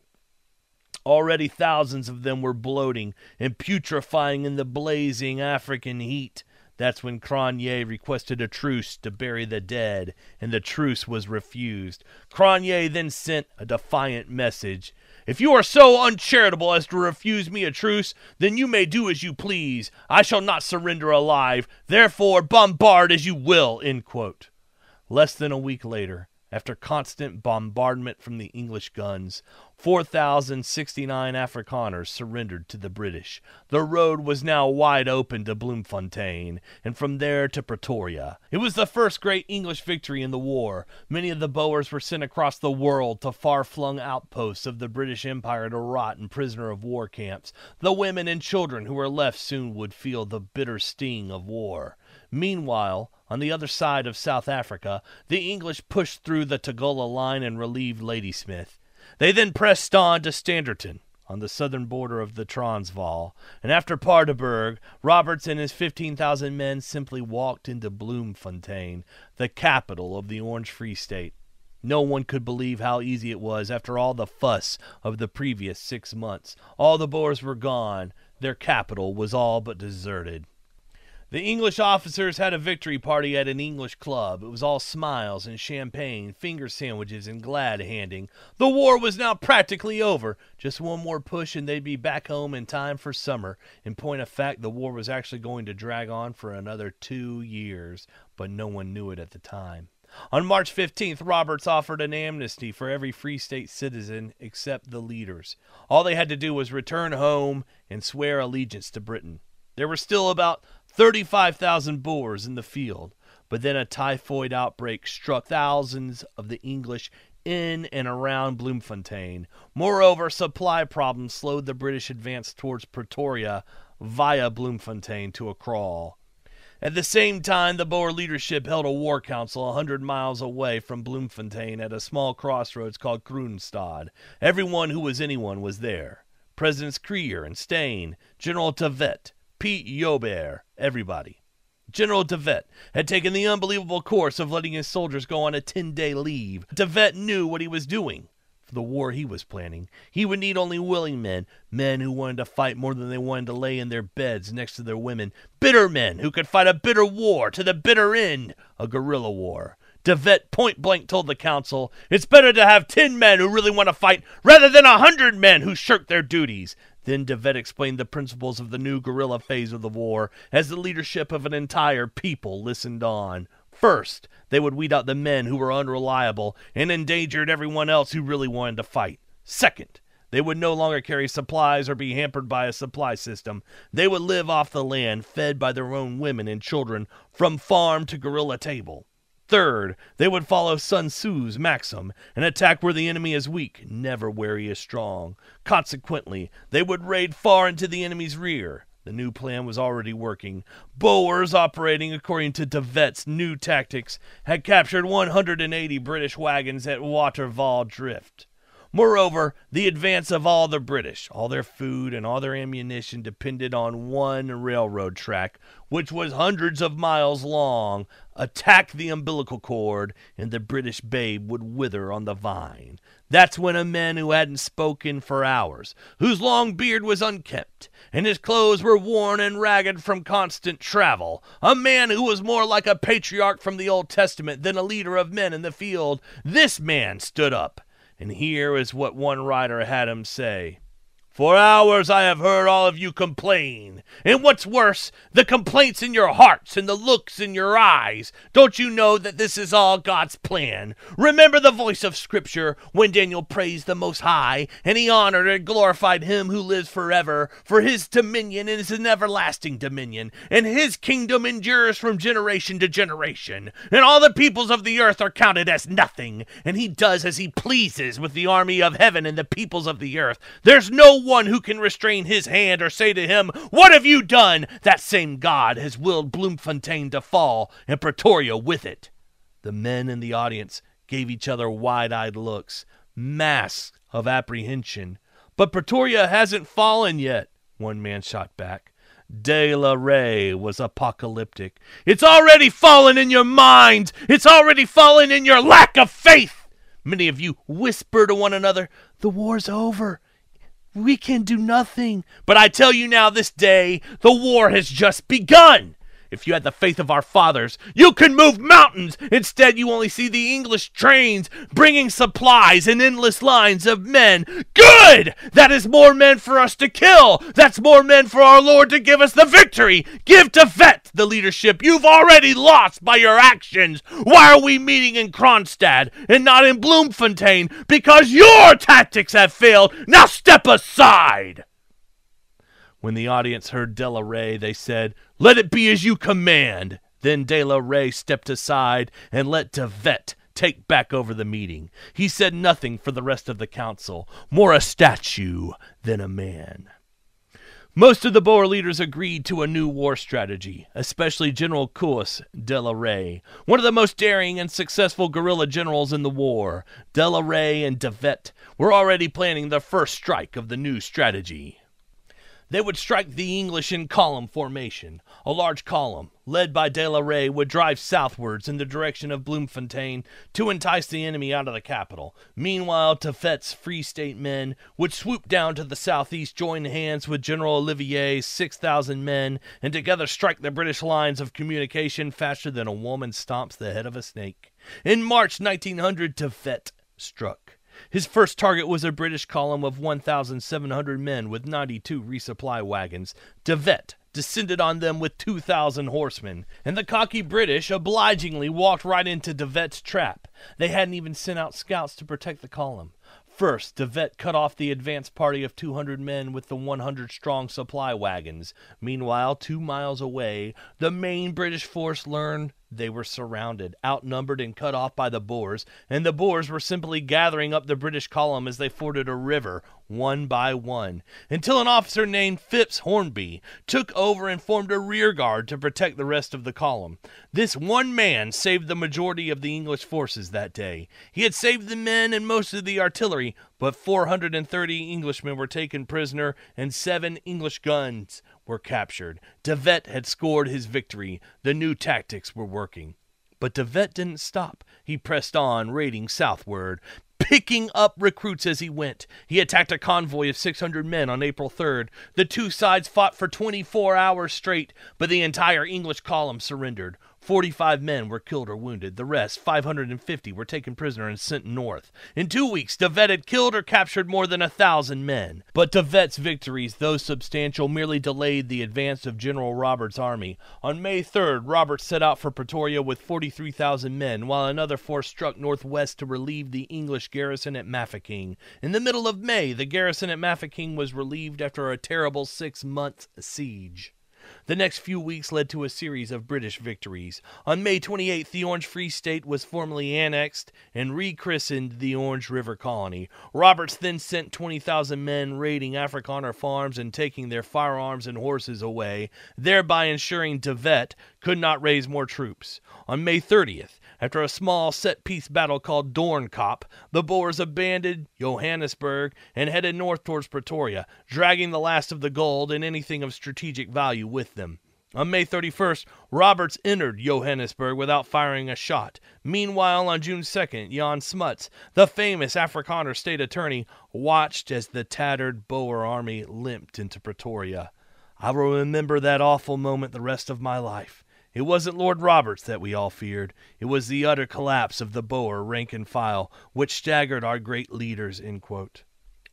Already thousands of them were bloating and putrefying in the blazing African heat. That's when Cronje requested a truce to bury the dead, and the truce was refused. Cronje then sent a defiant message. If you are so uncharitable as to refuse me a truce, then you may do as you please. I shall not surrender alive. Therefore, bombard as you will. Less than a week later, after constant bombardment from the English guns, 4,069 Afrikaners surrendered to the British. The road was now wide open to Bloemfontein, and from there to Pretoria. It was the first great English victory in the war. Many of the Boers were sent across the world to far flung outposts of the British Empire to rot in prisoner of war camps. The women and children who were left soon would feel the bitter sting of war. Meanwhile, on the other side of South Africa, the English pushed through the Tugela line and relieved Ladysmith. They then pressed on to Standerton, on the southern border of the Transvaal, and after Paardeberg, Roberts and his 15,000 men simply walked into Bloemfontein, the capital of the Orange Free State. No one could believe how easy it was after all the fuss of the previous six months. All the Boers were gone. Their capital was all but deserted. The English officers had a victory party at an English club. It was all smiles and champagne, finger sandwiches, and glad handing. The war was now practically over. Just one more push and they'd be back home in time for summer. In point of fact, the war was actually going to drag on for another two years, but no one knew it at the time. On March 15th, Roberts offered an amnesty for every Free State citizen except the leaders. All they had to do was return home and swear allegiance to Britain. There were still about 35,000 Boers in the field, but then a typhoid outbreak struck thousands of the English in and around Bloemfontein. Moreover, supply problems slowed the British advance towards Pretoria via Bloemfontein to a crawl. At the same time, the Boer leadership held a war council a hundred miles away from Bloemfontein at a small crossroads called Kroonstad. Everyone who was anyone was there. Presidents Kruger and Steyn, General de Wet, Joubert, everybody. General De Wet had taken the unbelievable course of letting his soldiers go on a 10 day leave. De Wet knew what he was doing. For the war he was planning, he would need only willing men, men who wanted to fight more than they wanted to lay in their beds next to their women, bitter men who could fight a bitter war to the bitter end, a guerrilla war. De Wet point blank told the council, It's better to have ten men who really want to fight rather than a hundred men who shirk their duties. Then De Wet explained the principles of the new guerrilla phase of the war as the leadership of an entire people listened on. First, they would weed out the men who were unreliable and endangered everyone else who really wanted to fight. Second, they would no longer carry supplies or be hampered by a supply system. They would live off the land, fed by their own women and children, from farm to guerrilla table. Third, they would follow Sun Tzu's maxim and attack where the enemy is weak, never where he is strong. Consequently, they would raid far into the enemy's rear. The new plan was already working. Boers, operating according to De Wet's new tactics, had captured 180 British wagons at Waterval Drift. Moreover, the advance of all the British, all their food, and all their ammunition depended on one railroad track, which was hundreds of miles long. Attack the umbilical cord, and the British babe would wither on the vine. That's when a man who hadn't spoken for hours, whose long beard was unkempt, and his clothes were worn and ragged from constant travel, a man who was more like a patriarch from the Old Testament than a leader of men in the field, this man stood up and here is what one writer had him say for hours I have heard all of you complain. And what's worse, the complaints in your hearts and the looks in your eyes. Don't you know that this is all God's plan? Remember the voice of Scripture when Daniel praised the Most High, and he honored and glorified him who lives forever, for his dominion is an everlasting dominion, and his kingdom endures from generation to generation. And all the peoples of the earth are counted as nothing, and he does as he pleases with the army of heaven and the peoples of the earth. There's no one who can restrain his hand or say to him, What have you done? That same God has willed Bloemfontein to fall, and Pretoria with it. The men in the audience gave each other wide eyed looks, masks of apprehension. But Pretoria hasn't fallen yet, one man shot back. De la Rey was apocalyptic. It's already fallen in your minds! It's already fallen in your lack of faith! Many of you whisper to one another, The war's over. We can do nothing. But I tell you now, this day, the war has just begun. If you had the faith of our fathers, you could move mountains. Instead, you only see the English trains bringing supplies and endless lines of men. Good! That is more men for us to kill. That's more men for our Lord to give us the victory. Give De Wet the leadership you've already lost by your actions. Why are we meeting in Kroonstad and not in Bloemfontein? Because your tactics have failed. Now step aside. When the audience heard De la Rey, they said, Let it be as you command. Then De la Rey stepped aside and let De Wet take back over the meeting. He said nothing for the rest of the council, more a statue than a man. Most of the Boer leaders agreed to a new war strategy, especially General Koos de la Rey, one of the most daring and successful guerrilla generals in the war. De la Rey and De Wet were already planning the first strike of the new strategy. They would strike the English in column formation. A large column, led by De la Rey, would drive southwards in the direction of Bloemfontein to entice the enemy out of the capital. Meanwhile, De Wet's Free State men would swoop down to the southeast, join hands with General Olivier's 6,000 men, and together strike the British lines of communication faster than a woman stomps the head of a snake. In March 1900, De Wet struck. His first target was a British column of 1,700 men with 92 resupply wagons. De Wet descended on them with 2,000 horsemen, and the cocky British obligingly walked right into De Wet's trap. They hadn't even sent out scouts to protect the column. First, De Wet cut off the advance party of 200 men with the 100 strong supply wagons. Meanwhile, two miles away, the main British force learned they were surrounded, outnumbered, and cut off by the Boers, and the Boers were simply gathering up the British column as they forded a river, one by one, until an officer named Phipps Hornby took over and formed a rear guard to protect the rest of the column. This one man saved the majority of the English forces that day. He had saved the men and most of the artillery, but 430 Englishmen were taken prisoner and seven English guns were captured. De Wet had scored his victory. The new tactics were working. But De Wet didn't stop. He pressed on, raiding southward, picking up recruits as he went. He attacked a convoy of 600 men on April 3rd. The two sides fought for 24 hours straight, but the entire English column surrendered. 45 men were killed or wounded. The rest, 550, were taken prisoner and sent north. In two weeks, De Wet had killed or captured more than a thousand men. But De Wet's victories, though substantial, merely delayed the advance of General Robert's army. On May 3rd, Robert set out for Pretoria with 43,000 men, while another force struck northwest to relieve the English garrison at Mafeking. In the middle of May, the garrison at Mafeking was relieved after a terrible six month siege. The next few weeks led to a series of British victories. On May 28th, the Orange Free State was formally annexed and rechristened the Orange River Colony. Roberts then sent 20,000 men raiding Afrikaner farms and taking their firearms and horses away, thereby ensuring De Wet could not raise more troops. On May 30th, after a small set piece battle called Doornkop, the Boers abandoned Johannesburg and headed north towards Pretoria, dragging the last of the gold and anything of strategic value with them. On May 31st, Roberts entered Johannesburg without firing a shot. Meanwhile, on June 2nd, Jan Smuts, the famous Afrikaner state attorney, watched as the tattered Boer army limped into Pretoria. I will remember that awful moment the rest of my life. It wasn't Lord Roberts that we all feared. It was the utter collapse of the Boer rank and file, which staggered our great leaders.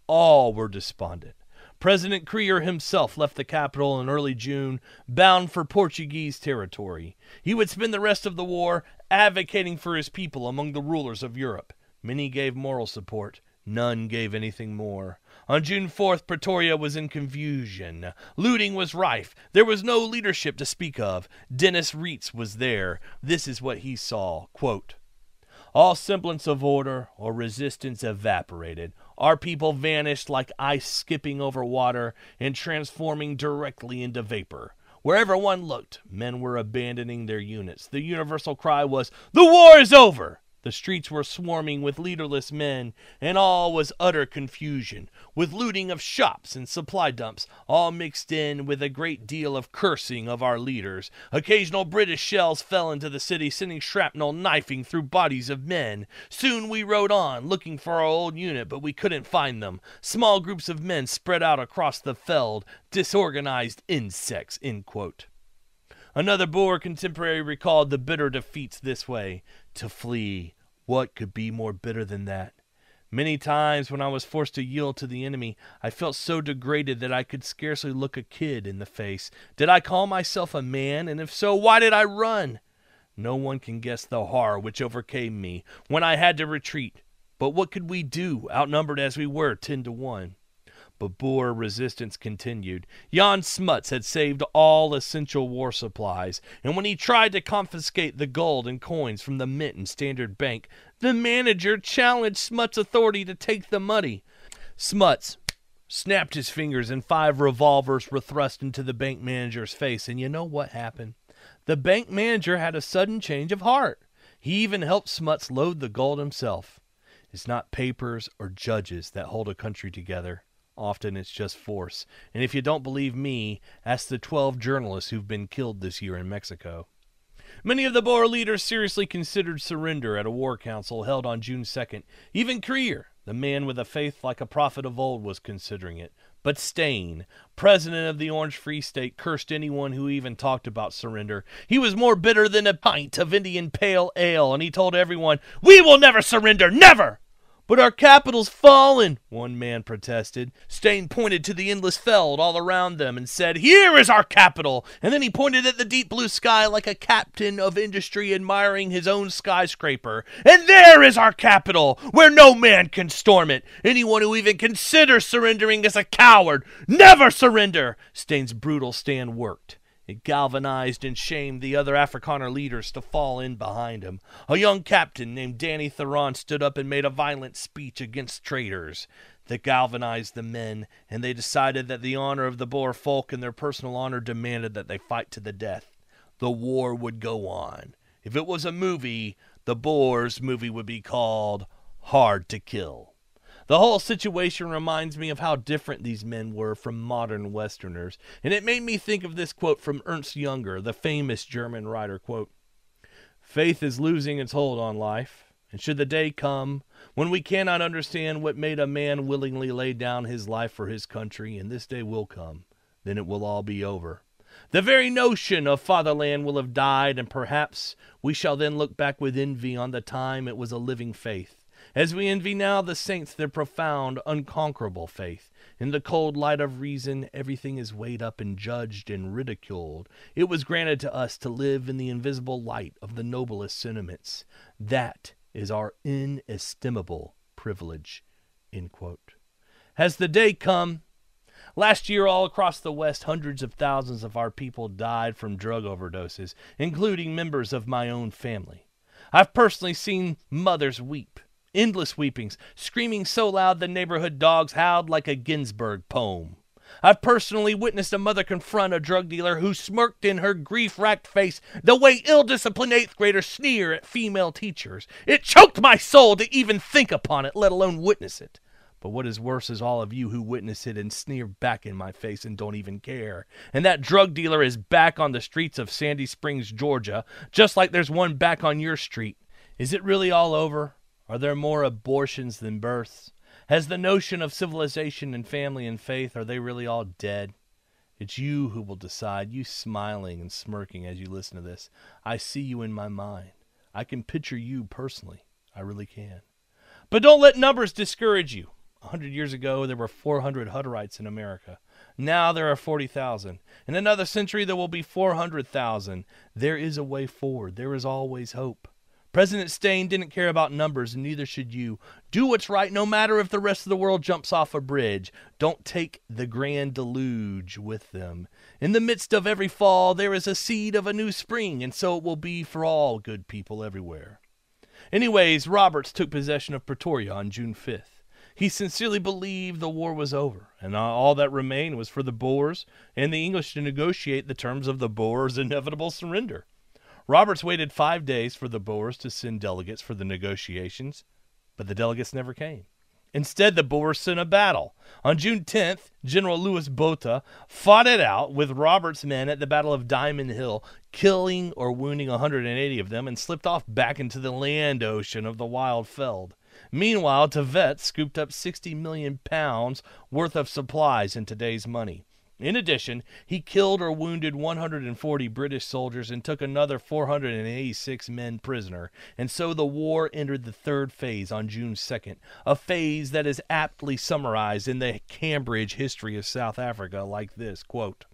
All were despondent. President Kruger himself left the capital in early June, bound for Portuguese territory. He would spend the rest of the war advocating for his people among the rulers of Europe. Many gave moral support, none gave anything more. On June 4th, Pretoria was in confusion. Looting was rife. There was no leadership to speak of. Deneys Reitz was there. This is what he saw. Quote, all semblance of order or resistance evaporated. Our people vanished like ice skipping over water and transforming directly into vapor. Wherever one looked, men were abandoning their units. The universal cry was, The war is over! The streets were swarming with leaderless men, and all was utter confusion, with looting of shops and supply dumps, all mixed in with a great deal of cursing of our leaders. Occasional British shells fell into the city, sending shrapnel knifing through bodies of men. Soon we rode on, looking for our old unit, but we couldn't find them. Small groups of men spread out across the veld, disorganized insects. Another Boer contemporary recalled the bitter defeats this way to flee, what could be more bitter than that? Many times when I was forced to yield to the enemy, I felt so degraded that I could scarcely look a kid in the face. Did I call myself a man? And if so, why did I run? No one can guess the horror which overcame me when I had to retreat. But what could we do, outnumbered as we were, ten to one? But Boer resistance continued. Jan Smuts had saved all essential war supplies, and when he tried to confiscate the gold and coins from the Mint and Standard Bank, the manager challenged Smuts' authority to take the money. Smuts snapped his fingers, and five revolvers were thrust into the bank manager's face. And you know what happened? The bank manager had a sudden change of heart. He even helped Smuts load the gold himself. It's not papers or judges that hold a country together. Often it's just force. And if you don't believe me, ask the 12 journalists who've been killed this year in Mexico. Many of the Boer leaders seriously considered surrender at a war council held on June 2nd. Even Kruger, the man with a faith like a prophet of old, was considering it. But Steyn, president of the Orange Free State, cursed anyone who even talked about surrender. He was more bitter than a pint of Indian pale ale, and he told everyone, We will never surrender, never! But our capital's fallen, one man protested. Steyn pointed to the endless veld all around them and said, Here is our capital! And then he pointed at the deep blue sky like a captain of industry admiring his own skyscraper. And there is our capital, where no man can storm it. Anyone who even considers surrendering is a coward. Never surrender! Steyn's brutal stand worked. It galvanized and shamed the other Afrikaner leaders to fall in behind him. A young captain named Danie Theron stood up and made a violent speech against traitors. That galvanized the men, and they decided that the honor of the Boer folk and their personal honor demanded that they fight to the death. The war would go on. If it was a movie, the Boers movie would be called Hard to Kill. The whole situation reminds me of how different these men were from modern Westerners, and it made me think of this quote from Ernst Junger, the famous German writer, quote, Faith is losing its hold on life, and should the day come when we cannot understand what made a man willingly lay down his life for his country, and this day will come, then it will all be over. The very notion of fatherland will have died, and perhaps we shall then look back with envy on the time it was a living faith, as we envy now the saints their profound, unconquerable faith. In the cold light of reason, everything is weighed up and judged and ridiculed. It was granted to us to live in the invisible light of the noblest sentiments. That is our inestimable privilege. Has the day come Last year, all across the West, hundreds of thousands of our people died from drug overdoses, including members of my own family. I've personally seen mothers weep, endless weepings, screaming so loud the neighborhood dogs howled like a Ginsberg poem. I've personally witnessed a mother confront a drug dealer who smirked in her grief racked face the way ill disciplined eighth graders sneer at female teachers. It choked my soul to even think upon it, let alone witness it. But what is worse is all of you who witness it and sneer back in my face and don't even care. And that drug dealer is back on the streets of Sandy Springs, Georgia, just like there's one back on your street. Is it really all over? Are there more abortions than births? Has the notion of civilization and family and faith, are they really all dead? It's you who will decide, you smiling and smirking as you listen to this. I see you in my mind. I can picture you personally. I really can. But don't let numbers discourage you. A hundred years ago, there were 400 Hutterites in America. Now there are 40,000. In another century, there will be 400,000. There is a way forward. There is always hope. President Steyn didn't care about numbers, and neither should you. Do what's right, no matter if the rest of the world jumps off a bridge. Don't take the grand deluge with them. In the midst of every fall, there is a seed of a new spring, and so it will be for all good people everywhere. Anyways, Roberts took possession of Pretoria on June 5th. He sincerely believed the war was over, and all that remained was for the Boers and the English to negotiate the terms of the Boers' inevitable surrender. Roberts waited five days for the Boers to send delegates for the negotiations, but the delegates never came. Instead, the Boers sent a battle. On June 10th, General Louis Botha fought it out with Roberts' men at the Battle of Diamond Hill, killing or wounding 180 of them, and slipped off back into the land ocean of the wild veld. Meanwhile, De Wet scooped up 60 million pounds worth of supplies in today's money. In addition, he killed or wounded 140 British soldiers and took another 486 men prisoner. And so the war entered the third phase on June 2nd, a phase that is aptly summarized in the Cambridge history of South Africa like this quote,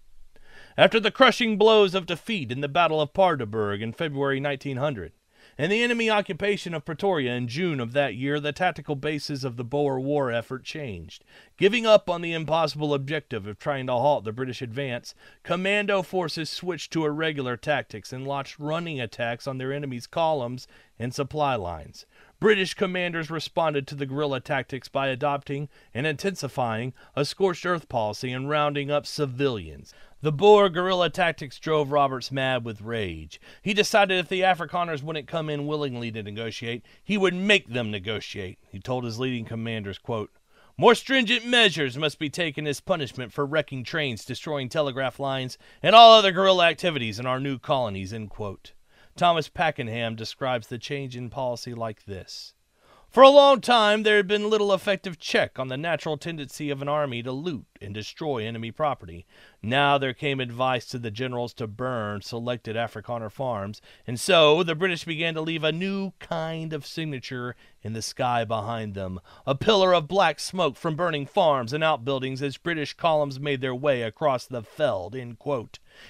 After the crushing blows of defeat in the Battle of Paardeberg in February 1900, in the enemy occupation of Pretoria in June of that year, the tactical basis of the Boer War effort changed. Giving up on the impossible objective of trying to halt the British advance, commando forces switched to irregular tactics and launched running attacks on their enemy's columns and supply lines. British commanders responded to the guerrilla tactics by adopting and intensifying a scorched earth policy and rounding up civilians. The Boer guerrilla tactics drove Roberts mad with rage. He decided if the Afrikaners wouldn't come in willingly to negotiate, he would make them negotiate. He told his leading commanders, quote, more stringent measures must be taken as punishment for wrecking trains, destroying telegraph lines, and all other guerrilla activities in our new colonies. Thomas Pakenham describes the change in policy like this for a long time, there had been little effective check on the natural tendency of an army to loot and destroy enemy property. Now there came advice to the generals to burn selected Afrikaner farms, and so the British began to leave a new kind of signature in the sky behind them a pillar of black smoke from burning farms and outbuildings as British columns made their way across the veld.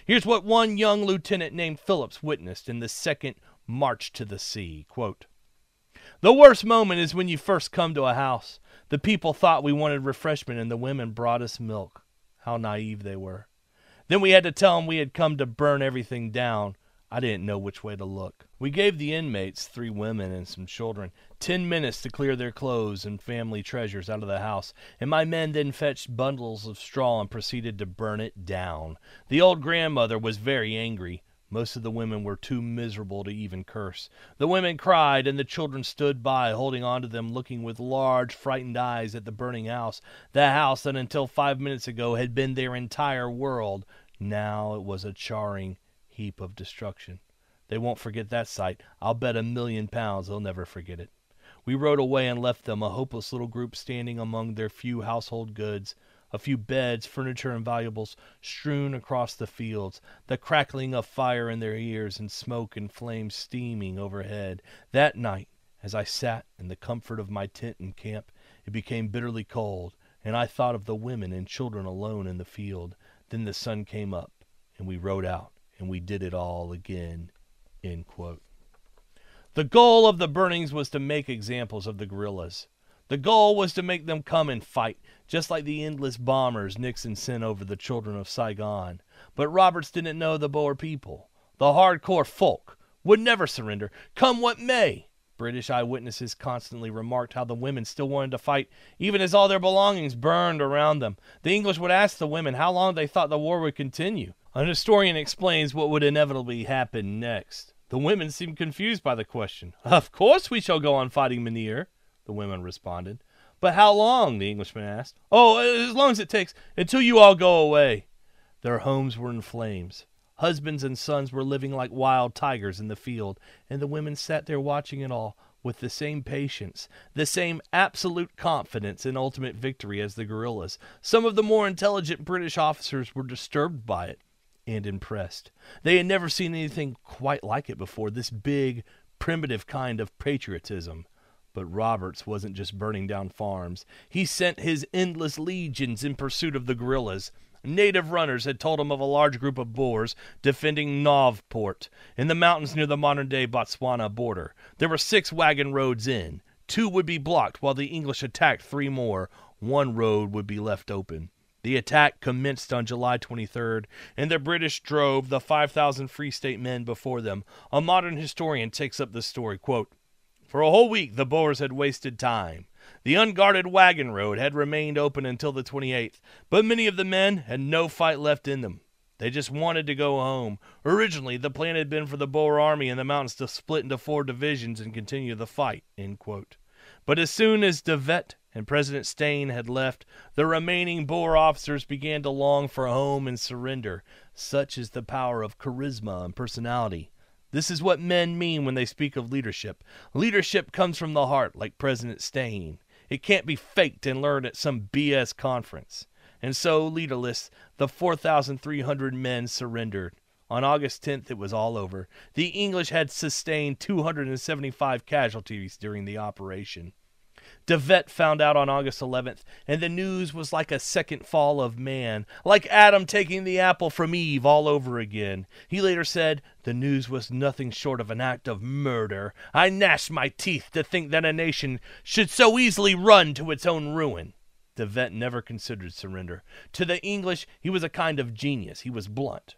Here's what one young lieutenant named Phillips witnessed in the second March to the Sea. Quote, the worst moment is when you first come to a house. The people thought we wanted refreshment and the women brought us milk. How naive they were. Then we had to tell them we had come to burn everything down. I didn't know which way to look. We gave the inmates, three women and some children, ten minutes to clear their clothes and family treasures out of the house, and my men then fetched bundles of straw and proceeded to burn it down. The old grandmother was very angry. Most of the women were too miserable to even curse. The women cried, and the children stood by, holding on to them, looking with large, frightened eyes at the burning house. The house that until five minutes ago had been their entire world. Now it was a charring heap of destruction. They won't forget that sight. I'll bet a million pounds they'll never forget it. We rode away and left them, a hopeless little group standing among their few household goods, a few beds, furniture, and valuables strewn across the fields, the crackling of fire in their ears, and smoke and flames steaming overhead. That night, as I sat in the comfort of my tent in camp, it became bitterly cold, and I thought of the women and children alone in the field. Then the sun came up, and we rode out, and we did it all again. End quote. The goal of the burnings was to make examples of the guerrillas. The goal was to make them come and fight, just like the endless bombers Nixon sent over the children of Saigon. But Roberts didn't know the Boer people. The hardcore folk would never surrender, come what may. British eyewitnesses constantly remarked how the women still wanted to fight, even as all their belongings burned around them. The English would ask the women how long they thought the war would continue. An historian explains what would inevitably happen next. The women seemed confused by the question. Of course we shall go on fighting, Mynheer, the women responded. But how long? the Englishman asked. Oh, as long as it takes, until you all go away. Their homes were in flames. Husbands and sons were living like wild tigers in the field, and the women sat there watching it all with the same patience, the same absolute confidence in ultimate victory as the guerrillas. Some of the more intelligent British officers were disturbed by it and impressed. They had never seen anything quite like it before, this big, primitive kind of patriotism. But Roberts wasn't just burning down farms. He sent his endless legions in pursuit of the guerrillas. Native runners had told him of a large group of Boers defending Novport in the mountains near the modern day Botswana border. There were six wagon roads in. Two would be blocked while the English attacked three more. One road would be left open. The attack commenced on July 23rd, and the British drove the 5,000 Free State men before them. A modern historian takes up the story, quote, For a whole week the Boers had wasted time. The unguarded wagon road had remained open until the 28th, but many of the men had no fight left in them. They just wanted to go home. Originally, the plan had been for the Boer army in the mountains to split into four divisions and continue the fight. But as soon as De Wet and President Steyn had left, the remaining Boer officers began to long for home and surrender. Such is the power of charisma and personality. This is what men mean when they speak of leadership. Leadership comes from the heart, like President Steyn. It can't be faked and learned at some BS conference. And so, leaderless, the 4,300 men surrendered. On August 10th, it was all over. The English had sustained 275 casualties during the operation. De Wet found out on August 11th, and the news was like a second fall of man, like Adam taking the apple from Eve all over again. He later said, The news was nothing short of an act of murder. I gnashed my teeth to think that a nation should so easily run to its own ruin. De Wet never considered surrender. To the English, he was a kind of genius. He was blunt,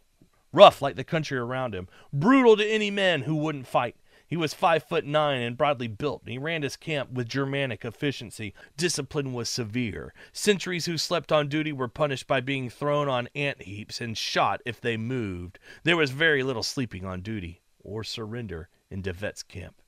rough like the country around him, brutal to any man who wouldn't fight. He was five foot nine and broadly built, and he ran his camp with Germanic efficiency. Discipline was severe. Sentries who slept on duty were punished by being thrown on ant heaps and shot if they moved. There was very little sleeping on duty or surrender in De Wet's camp.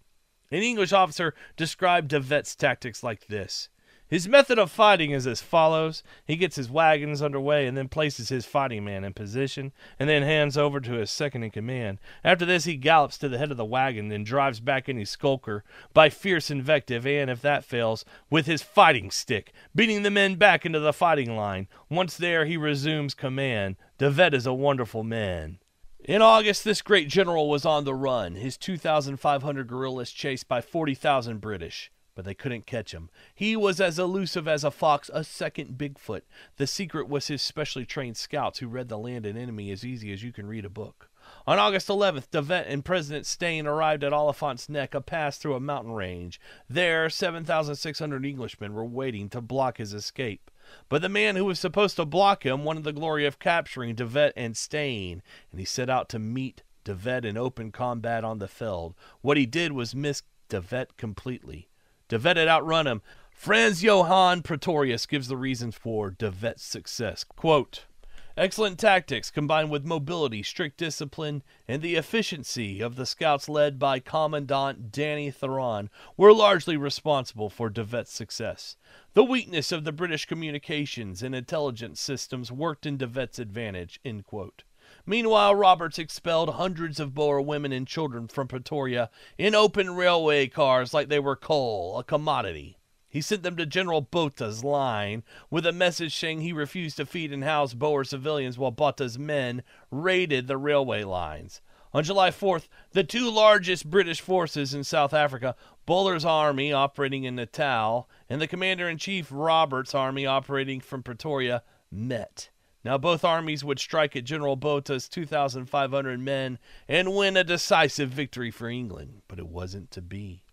An English officer described De Wet's tactics like this his method of fighting is as follows he gets his wagons under way and then places his fighting man in position, and then hands over to his second in command. After this, he gallops to the head of the wagon and drives back any skulker by fierce invective and, if that fails, with his fighting stick, beating the men back into the fighting line. Once there, he resumes command. De Wet is a wonderful man. In August, this great general was on the run, his 2,500 guerrillas chased by 40,000 British but they couldn't catch him. He was as elusive as a fox, a second Bigfoot. The secret was his specially trained scouts who read the land and enemy as easy as you can read a book. On August 11th, De Wet and President Steyn arrived at Oliphant's Nek, a pass through a mountain range. There, 7,600 Englishmen were waiting to block his escape. But the man who was supposed to block him wanted the glory of capturing De Wet and Steyn, and he set out to meet De Wet in open combat on the Veld. What he did was miss De Wet completely. De Wet had outrun him. Fransjohan Pretorius gives the reasons for De Wet's success. Quote, Excellent tactics combined with mobility, strict discipline, and the efficiency of the scouts led by Commandant Danie Theron were largely responsible for De Wet's success. The weakness of the British communications and intelligence systems worked in De Wet's advantage. End quote. Meanwhile, Roberts expelled hundreds of Boer women and children from Pretoria in open railway cars like they were coal, a commodity. He sent them to General Botha's line with a message saying he refused to feed and house Boer civilians while Botha's men raided the railway lines. On July 4th, the two largest British forces in South Africa, Buller's army operating in Natal and the commander in chief Robert's army operating from Pretoria, met. Now, both armies would strike at General Botha's 2,500 men and win a decisive victory for England, but it wasn't to be.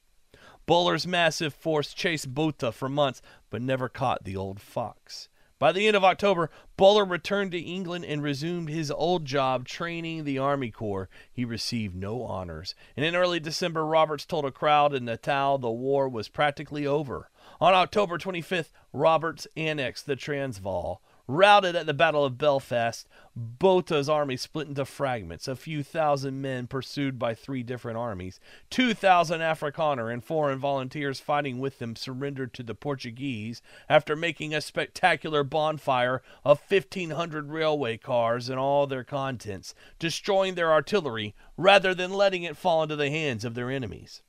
Buller's massive force chased Botha for months, but never caught the old fox. By the end of October, Buller returned to England and resumed his old job training the Army Corps. He received no honors. And in early December, Roberts told a crowd in Natal the war was practically over. On October 25th, Roberts annexed the Transvaal. Routed at the Battle of Belfast, Botha's army split into fragments, a few thousand men pursued by three different armies. Two thousand Afrikaner and foreign volunteers fighting with them surrendered to the Portuguese after making a spectacular bonfire of 1,500 railway cars and all their contents, destroying their artillery rather than letting it fall into the hands of their enemies.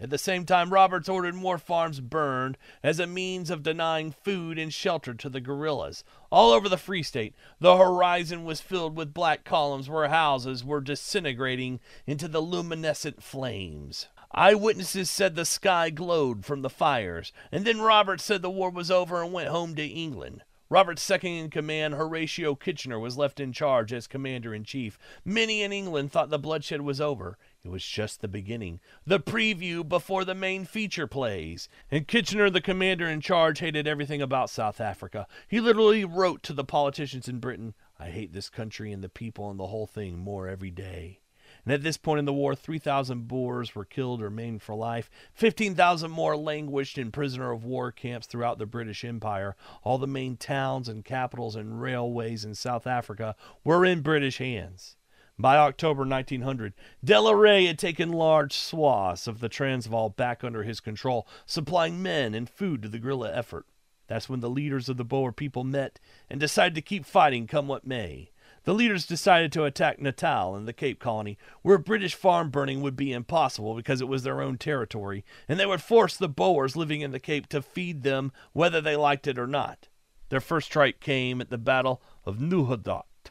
At the same time, Roberts ordered more farms burned as a means of denying food and shelter to the guerrillas. All over the Free State, the horizon was filled with black columns where houses were disintegrating into the luminescent flames. Eyewitnesses said the sky glowed from the fires, and then Roberts said the war was over and went home to England. Robert's second in command, Horatio Kitchener, was left in charge as commander in chief. Many in England thought the bloodshed was over. It was just the beginning, the preview before the main feature plays. And Kitchener, the commander in charge, hated everything about South Africa. He literally wrote to the politicians in Britain, I hate this country and the people and the whole thing more every day. And at this point in the war, 3,000 Boers were killed or maimed for life. 15,000 more languished in prisoner of war camps throughout the British Empire. All the main towns and capitals and railways in South Africa were in British hands. By October 1900, De la Rey had taken large swaths of the Transvaal back under his control, supplying men and food to the guerrilla effort. That's when the leaders of the Boer people met and decided to keep fighting come what may. The leaders decided to attack Natal and the Cape Colony, where British farm burning would be impossible because it was their own territory, and they would force the Boers living in the Cape to feed them whether they liked it or not. Their first strike came at the Battle of Nooitgedacht.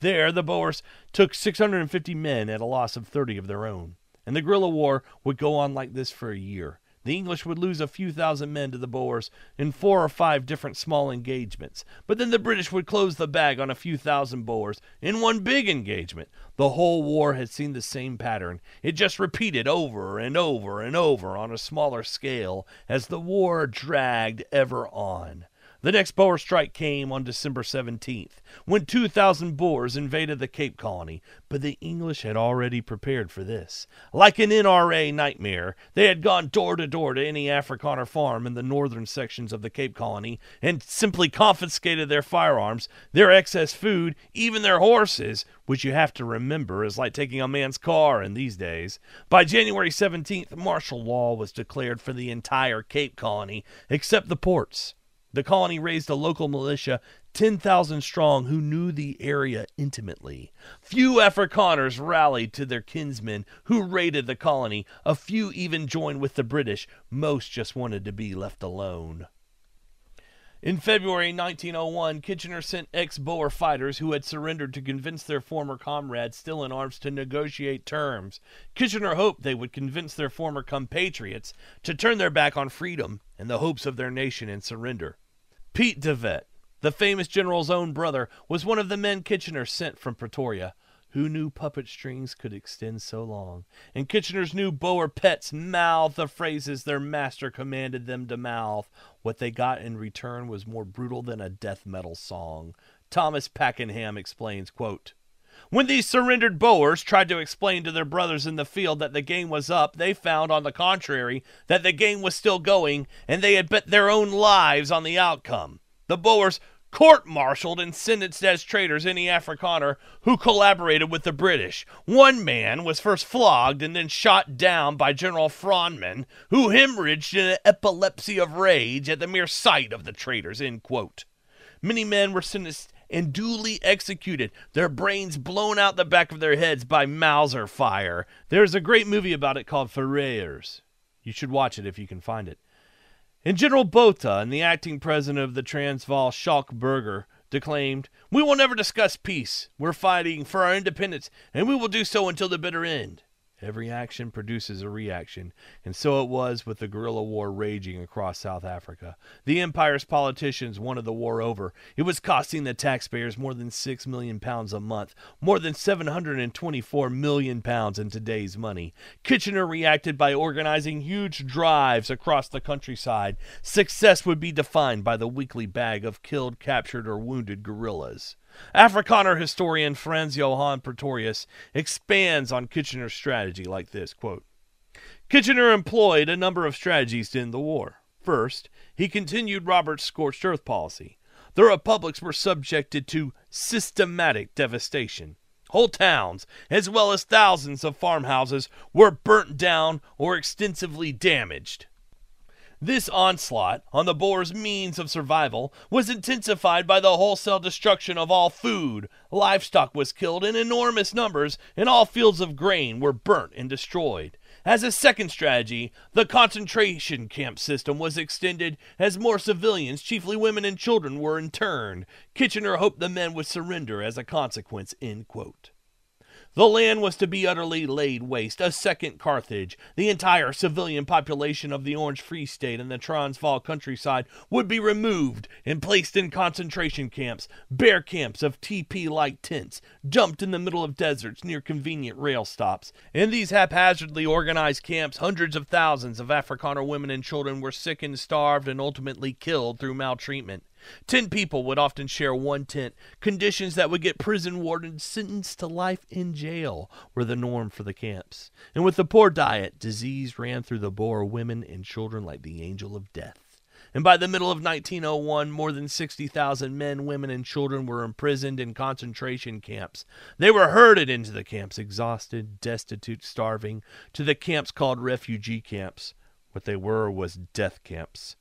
There, the Boers took 650 men at a loss of 30 of their own, and the guerrilla war would go on like this for a year. The English would lose a few thousand men to the Boers in four or five different small engagements, but then the British would close the bag on a few thousand Boers in one big engagement. The whole war had seen the same pattern. It just repeated over and over and over on a smaller scale as the war dragged ever on. The next Boer strike came on December 17th, when 2,000 Boers invaded the Cape Colony, but the English had already prepared for this. Like an NRA nightmare, they had gone door to door to any Afrikaner farm in the northern sections of the Cape Colony and simply confiscated their firearms, their excess food, even their horses, which you have to remember is like taking a man's car in these days. By January 17th, martial law was declared for the entire Cape Colony, except the ports. The colony raised a local militia, 10,000 strong, who knew the area intimately. Few Afrikaners rallied to their kinsmen who raided the colony. A few even joined with the British. Most just wanted to be left alone. In February 1901, Kitchener sent ex Boer fighters who had surrendered to convince their former comrades still in arms to negotiate terms. Kitchener hoped they would convince their former compatriots to turn their back on freedom and the hopes of their nation and surrender. Piet de Wet, the famous general's own brother, was one of the men Kitchener sent from Pretoria. Who knew puppet strings could extend so long? And Kitchener's new Boer pets mouthed the phrases their master commanded them to mouth. What they got in return was more brutal than a death metal song. Thomas Pakenham explains, quote, when these surrendered Boers tried to explain to their brothers in the field that the game was up, they found, on the contrary, that the game was still going, and they had bet their own lives on the outcome. The Boers court martialed and sentenced as traitors any Afrikaner who collaborated with the British. One man was first flogged and then shot down by General Froneman, who hemorrhaged in an epilepsy of rage at the mere sight of the traitors. Many men were sentenced and duly executed, their brains blown out the back of their heads by Mauser fire. There's a great movie about it called Verraaiers. You should watch it if you can find it. And General Botha and the acting president of the Transvaal, Schalk Burger, declaimed, We will never discuss peace. We're fighting for our independence, and we will do so until the bitter end. Every action produces a reaction, and so it was with the guerrilla war raging across South Africa. The empire's politicians wanted the war over. It was costing the taxpayers more than 6 million pounds a month, more than 724 million pounds in today's money. Kitchener reacted by organizing huge drives across the countryside. Success would be defined by the weekly bag of killed, captured, or wounded guerrillas. Afrikaner historian Fransjohan Pretorius expands on Kitchener's strategy like this quote, Kitchener employed a number of strategies to end the war. First, he continued Robert's scorched earth policy. The republics were subjected to systematic devastation. Whole towns, as well as thousands of farmhouses, were burnt down or extensively damaged. This onslaught on the Boers' means of survival was intensified by the wholesale destruction of all food. Livestock was killed in enormous numbers, and all fields of grain were burnt and destroyed. As a second strategy, the concentration camp system was extended as more civilians, chiefly women and children, were interned. Kitchener hoped the men would surrender as a consequence. End quote. The land was to be utterly laid waste, a second Carthage. The entire civilian population of the Orange Free State and the Transvaal countryside would be removed and placed in concentration camps, bare camps of teepee like tents, dumped in the middle of deserts near convenient rail stops. In these haphazardly organized camps, hundreds of thousands of Afrikaner women and children were sickened, starved, and ultimately killed through maltreatment. Ten people would often share one tent. Conditions that would get prison wardens sentenced to life in jail were the norm for the camps. And with the poor diet, disease ran through the Boer women and children like the angel of death. And by the middle of 1901, more than 60,000 men, women, and children were imprisoned in concentration camps. They were herded into the camps, exhausted, destitute, starving, to the camps called refugee camps. What they were was death camps.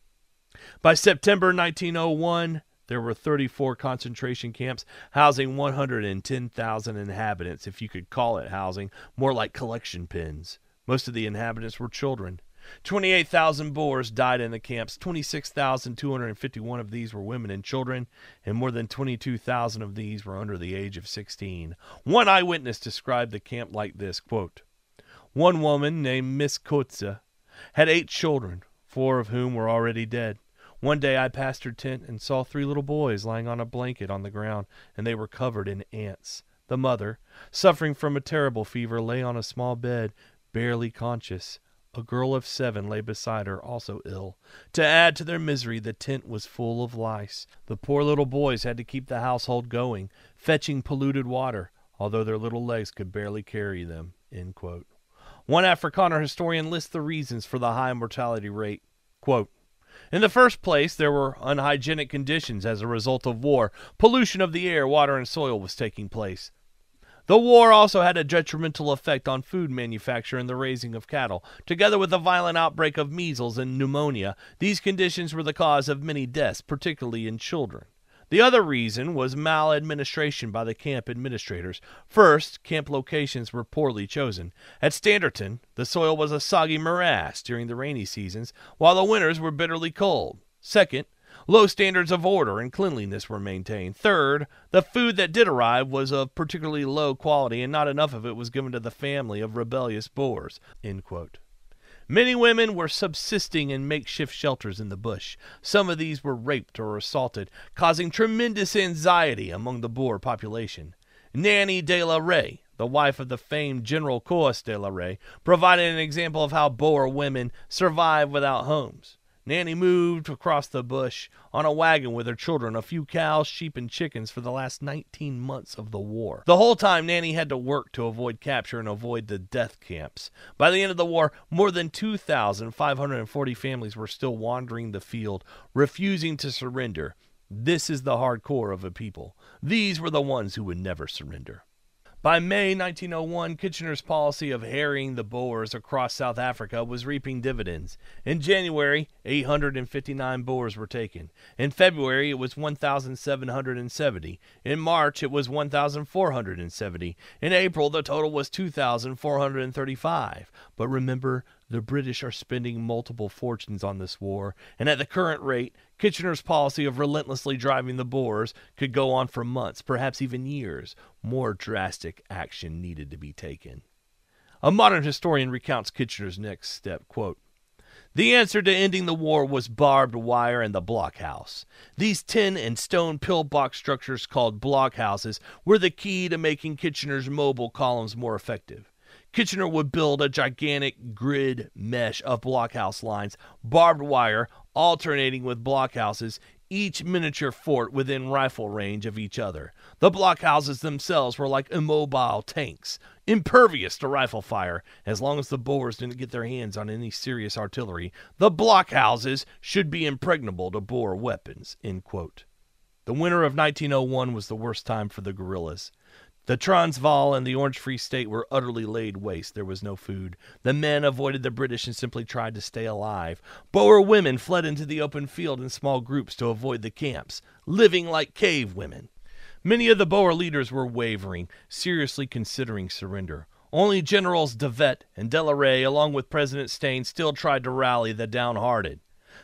By September 1901, there were 34 concentration camps housing 110,000 inhabitants, if you could call it housing, more like collection pens. Most of the inhabitants were children. 28,000 Boers died in the camps. 26,251 of these were women and children, and more than 22,000 of these were under the age of 16. One eyewitness described the camp like this quote, One woman named Miss Coetzee had eight children, four of whom were already dead. One day I passed her tent and saw three little boys lying on a blanket on the ground, and they were covered in ants. The mother, suffering from a terrible fever, lay on a small bed, barely conscious. A girl of seven lay beside her, also ill. To add to their misery, the tent was full of lice. The poor little boys had to keep the household going, fetching polluted water, although their little legs could barely carry them. One Afrikaner historian lists the reasons for the high mortality rate. Quote, in the first place, there were unhygienic conditions as a result of war. Pollution of the air, water, and soil was taking place. The war also had a detrimental effect on food manufacture and the raising of cattle. Together with a violent outbreak of measles and pneumonia, these conditions were the cause of many deaths, particularly in children. The other reason was maladministration by the camp administrators. First, camp locations were poorly chosen. At Standerton, the soil was a soggy morass during the rainy seasons, while the winters were bitterly cold. Second, low standards of order and cleanliness were maintained. Third, the food that did arrive was of particularly low quality, and not enough of it was given to the family of rebellious Boers. Many women were subsisting in makeshift shelters in the bush. Some of these were raped or assaulted, causing tremendous anxiety among the Boer population. Nanny de la Rey, the wife of the famed General Koos de la Rey, provided an example of how Boer women survive without homes. Nanny moved across the bush on a wagon with her children, a few cows, sheep, and chickens for the last 19 months of the war. The whole time, Nanny had to work to avoid capture and avoid the death camps. By the end of the war, more than 2,540 families were still wandering the field, refusing to surrender. This is the hardcore of a people. These were the ones who would never surrender. By May 1901, Kitchener's policy of harrying the Boers across South Africa was reaping dividends. In January, 859 Boers were taken. In February, it was 1,770. In March, it was 1,470. In April, the total was 2,435. But remember, The British are spending multiple fortunes on this war, and at the current rate, Kitchener's policy of relentlessly driving the Boers could go on for months, perhaps even years. More drastic action needed to be taken. A modern historian recounts Kitchener's next step, quote, the answer to ending the war was barbed wire and the blockhouse. These tin and stone pillbox structures called blockhouses were the key to making Kitchener's mobile columns more effective. Kitchener would build a gigantic grid mesh of blockhouse lines, barbed wire, alternating with blockhouses, each miniature fort within rifle range of each other. The blockhouses themselves were like immobile tanks, impervious to rifle fire. As long as the Boers didn't get their hands on any serious artillery, the blockhouses should be impregnable to Boer weapons. The winter of 1901 was the worst time for the guerrillas. The Transvaal and the Orange Free State were utterly laid waste. There was no food. The men avoided the British and simply tried to stay alive. Boer women fled into the open field in small groups to avoid the camps, living like cave women. Many of the Boer leaders were wavering, seriously considering surrender. Only Generals De Wet and De la Rey, along with President Steyn, still tried to rally the downhearted.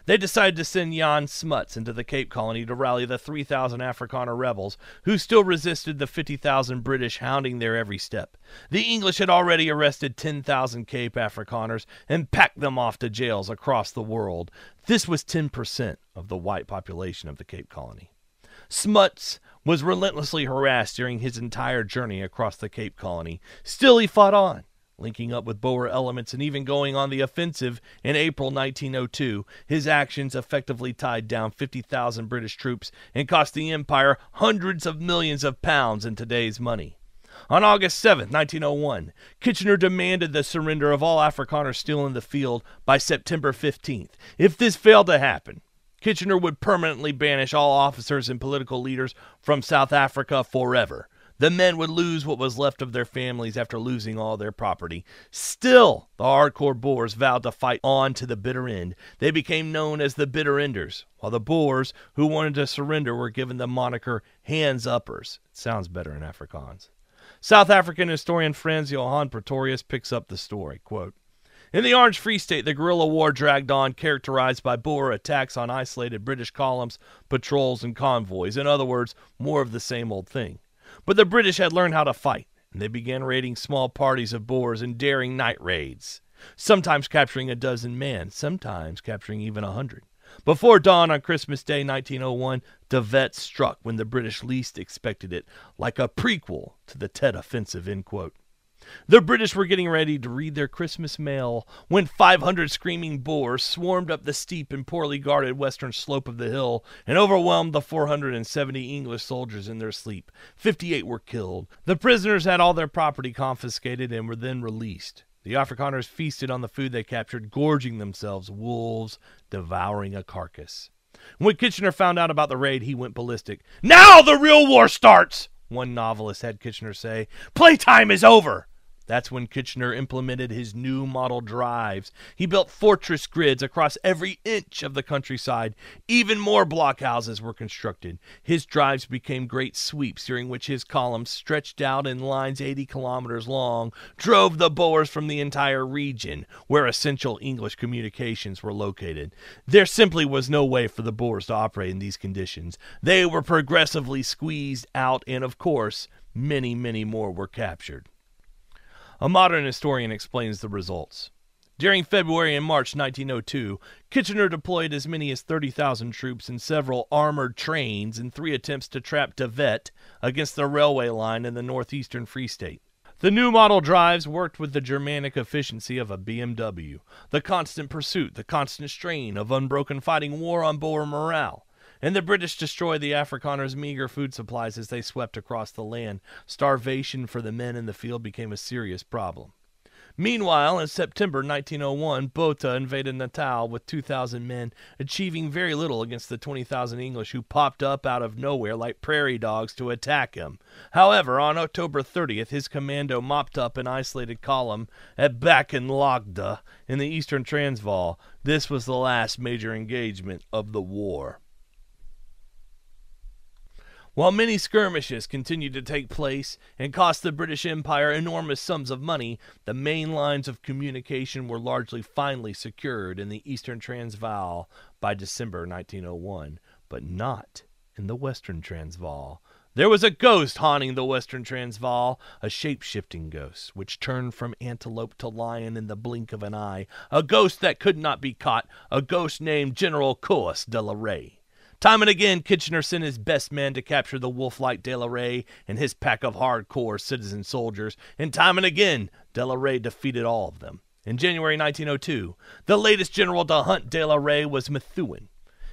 They decided to send Jan Smuts into the Cape Colony to rally the 3,000 Afrikaner rebels, who still resisted the 50,000 British hounding their every step. The English had already arrested 10,000 Cape Afrikaners and packed them off to jails across the world. This was 10% of the white population of the Cape Colony. Smuts was relentlessly harassed during his entire journey across the Cape Colony. Still, he fought on linking up with Boer elements and even going on the offensive in April 1902. His actions effectively tied down 50,000 British troops and cost the Empire hundreds of millions of pounds in today's money. On August 7, 1901, Kitchener demanded the surrender of all Afrikaners still in the field by September 15th. If this failed to happen, Kitchener would permanently banish all officers and political leaders from South Africa forever. The men would lose what was left of their families after losing all their property. Still, the hardcore Boers vowed to fight on to the bitter end. They became known as the Bitter Enders, while the Boers who wanted to surrender were given the moniker Hands Uppers. It sounds better in Afrikaans. South African historian Fransjohan Pretorius picks up the story. Quote, in the Orange Free State, the guerrilla war dragged on, characterized by Boer attacks on isolated British columns, patrols, and convoys. In other words, more of the same old thing. But the British had learned how to fight, and they began raiding small parties of Boers and daring night raids, sometimes capturing a dozen men, sometimes capturing even a hundred. Before dawn on Christmas Day 1901, De Wet struck when the British least expected it, like a prequel to the Tet Offensive. End quote. The British were getting ready to read their Christmas mail when 500 screaming Boers swarmed up the steep and poorly guarded western slope of the hill and overwhelmed the 470 English soldiers in their sleep. 58 were killed. The prisoners had all their property confiscated and were then released. The Afrikaners feasted on the food they captured, gorging themselves, wolves devouring a carcass. When Kitchener found out about the raid, he went ballistic. Now the real war starts! One novelist had Kitchener say. Playtime is over! That's when Kitchener implemented his new model drives. He built fortress grids across every inch of the countryside. Even more blockhouses were constructed. His drives became great sweeps during which his columns, stretched out in lines 80 kilometers long, drove the Boers from the entire region where essential English communications were located. There simply was no way for the Boers to operate in these conditions. They were progressively squeezed out, and of course, many, many more were captured. A modern historian explains the results. During February and March 1902, Kitchener deployed as many as 30,000 troops in several armored trains in three attempts to trap De Wet against the railway line in the northeastern Free State. The new model drives worked with the Germanic efficiency of a BMW, the constant pursuit, the constant strain of unbroken fighting war on Boer morale and the British destroyed the Afrikaners' meager food supplies as they swept across the land. Starvation for the men in the field became a serious problem. Meanwhile, in September 1901, Botha invaded Natal with 2,000 men, achieving very little against the 20,000 English who popped up out of nowhere like prairie dogs to attack him. However, on October 30th, his commando mopped up an isolated column at Bakenlaagte in the eastern Transvaal. This was the last major engagement of the war. While many skirmishes continued to take place and cost the British Empire enormous sums of money, the main lines of communication were largely finally secured in the eastern Transvaal by December 1901, but not in the western Transvaal. There was a ghost haunting the western Transvaal, a shape shifting ghost which turned from antelope to lion in the blink of an eye, a ghost that could not be caught, a ghost named General Koos de la Rey. Time and again, Kitchener sent his best men to capture the wolf like De la Rey and his pack of hardcore citizen soldiers, and time and again, De la Rey defeated all of them. In January 1902, the latest general to hunt De la Rey was Methuen.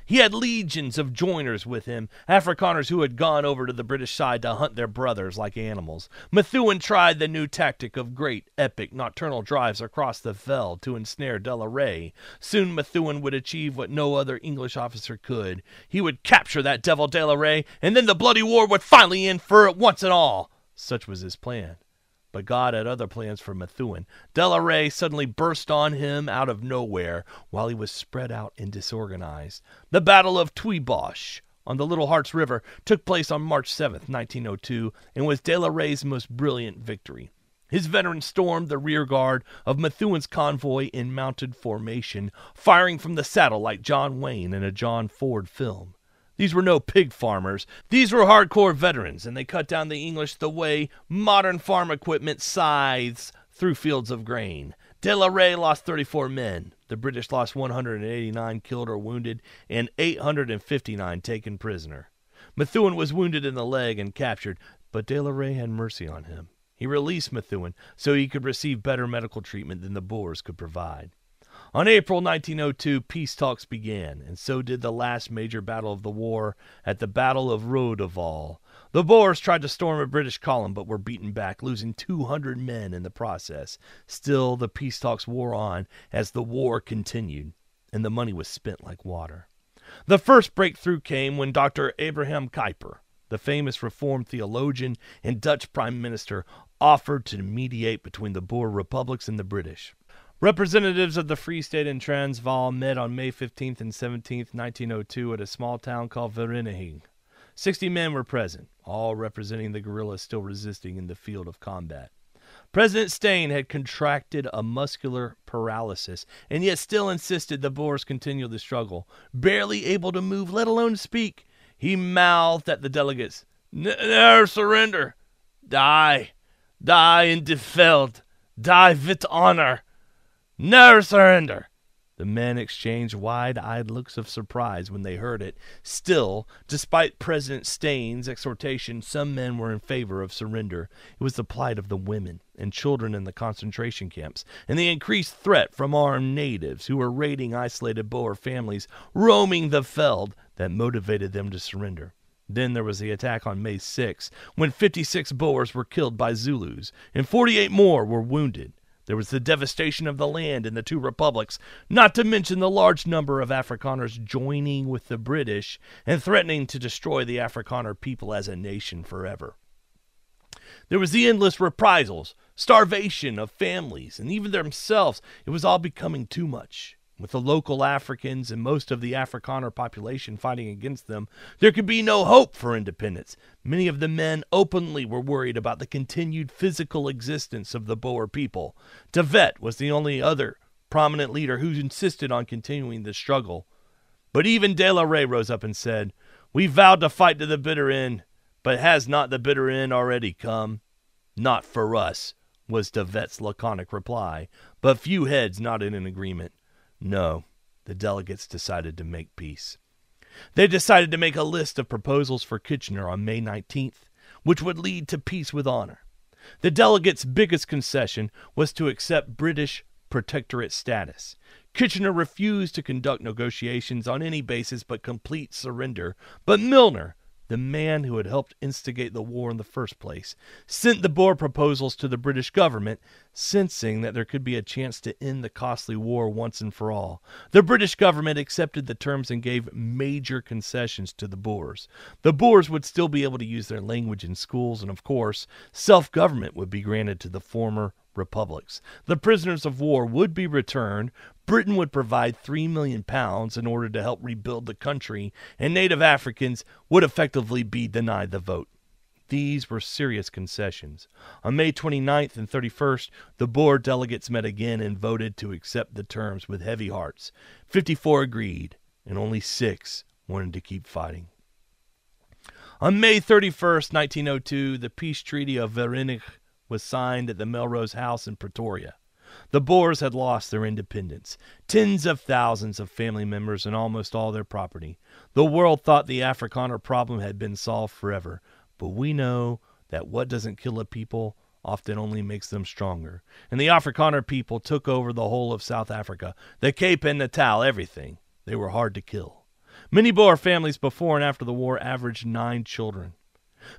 He had legions of joiners with him, Afrikaners who had gone over to the British side to hunt their brothers like animals. Methuen tried the new tactic of great, epic, nocturnal drives across the veld to ensnare De la Rey. Soon Methuen would achieve what no other English officer could. He would capture that devil De la Rey, and then the bloody war would finally end for it once and all. Such was his plan. But God had other plans for Methuen. De la Rey suddenly burst on him out of nowhere while he was spread out and disorganized. The Battle of Tweebosch on the Little Harts River took place on March 7, 1902, and was De la Rey's most brilliant victory. His veterans stormed the rear guard of Methuen's convoy in mounted formation, firing from the saddle like John Wayne in a John Ford film. These were no pig farmers. These were hardcore veterans, and they cut down the English the way modern farm equipment scythes through fields of grain. De la Rey lost 34 men. The British lost 189 killed or wounded and 859 taken prisoner. Methuen was wounded in the leg and captured, but De la Rey had mercy on him. He released Methuen so he could receive better medical treatment than the Boers could provide. On April 1902, peace talks began, and so did the last major battle of the war at the Battle of Roodewal. The Boers tried to storm a British column but were beaten back, losing 200 men in the process. Still, the peace talks wore on as the war continued, and the money was spent like water. The first breakthrough came when Dr. Abraham Kuyper, the famous Reformed theologian and Dutch Prime Minister, offered to mediate between the Boer republics and the British. Representatives of the Free State and Transvaal met on May 15th and 17th, 1902, at a small town called Vereeniging. Sixty men were present, all representing the guerrillas still resisting in the field of combat. President Steyn had contracted a muscular paralysis, and yet still insisted the Boers continue the struggle. Barely able to move, let alone speak, he mouthed at the delegates, Never surrender! Die! Die in de veld! Die with honor! Never surrender! The men exchanged wide eyed looks of surprise when they heard it. Still, despite President Steyn's exhortation, some men were in favor of surrender. It was the plight of the women and children in the concentration camps, and the increased threat from armed natives who were raiding isolated Boer families roaming the veld that motivated them to surrender. Then there was the attack on May 6, when 56 Boers were killed by Zulus, and 48 more were wounded. There was the devastation of the land in the two republics, not to mention the large number of Afrikaners joining with the British and threatening to destroy the Afrikaner people as a nation forever. There was the endless reprisals, starvation of families, and even themselves. It was all becoming too much. With the local Africans and most of the Afrikaner population fighting against them, there could be no hope for independence. Many of the men openly were worried about the continued physical existence of the Boer people. De Wet was the only other prominent leader who insisted on continuing the struggle. But even De La Rey rose up and said, We vowed to fight to the bitter end, but has not the bitter end already come? Not for us, was De Wet's laconic reply, but few heads nodded in agreement. No, the delegates decided to make peace. They decided to make a list of proposals for Kitchener on May 19th, which would lead to peace with honor. The delegates' biggest concession was to accept British protectorate status. Kitchener refused to conduct negotiations on any basis but complete surrender, but Milner the man who had helped instigate the war in the first place, sent the Boer proposals to the British government, sensing that there could be a chance to end the costly war once and for all. The British government accepted the terms and gave major concessions to the Boers. The Boers would still be able to use their language in schools, and of course, self government would be granted to the former republics. The prisoners of war would be returned, Britain would provide 3 million pounds in order to help rebuild the country, and native Africans would effectively be denied the vote. These were serious concessions. On May 29th and 31st, the Boer delegates met again and voted to accept the terms with heavy hearts. 54 agreed, and only six wanted to keep fighting. On May 31st, 1902, the peace treaty of Vereeniging was signed at the Melrose House in Pretoria. The Boers had lost their independence, tens of thousands of family members, and almost all their property. The world thought the Afrikaner problem had been solved forever, but we know that what doesn't kill a people often only makes them stronger. And the Afrikaner people took over the whole of South Africa, the Cape and Natal, everything. They were hard to kill. Many Boer families before and after the war averaged nine children.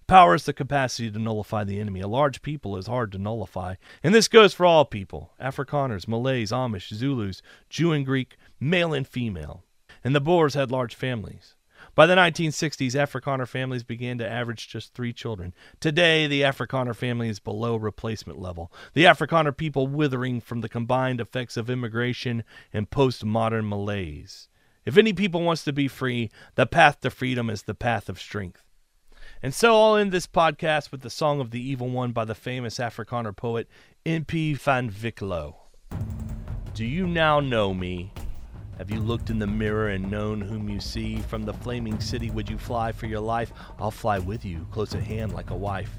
Power is the capacity to nullify the enemy. A large people is hard to nullify. And this goes for all people Afrikaners, Malays, Amish, Zulus, Jew and Greek, male and female. And the Boers had large families. By the 1960s, Afrikaner families began to average just three children. Today, the Afrikaner family is below replacement level. The Afrikaner people withering from the combined effects of immigration and postmodern malaise. If any people wants to be free, the path to freedom is the path of strength. And so I'll end this podcast with the Song of the Evil One by the famous Afrikaner poet N.P. van Wyk Louw. Do you now know me? Have you looked in the mirror and known whom you see? From the flaming city would you fly for your life? I'll fly with you, close at hand like a wife.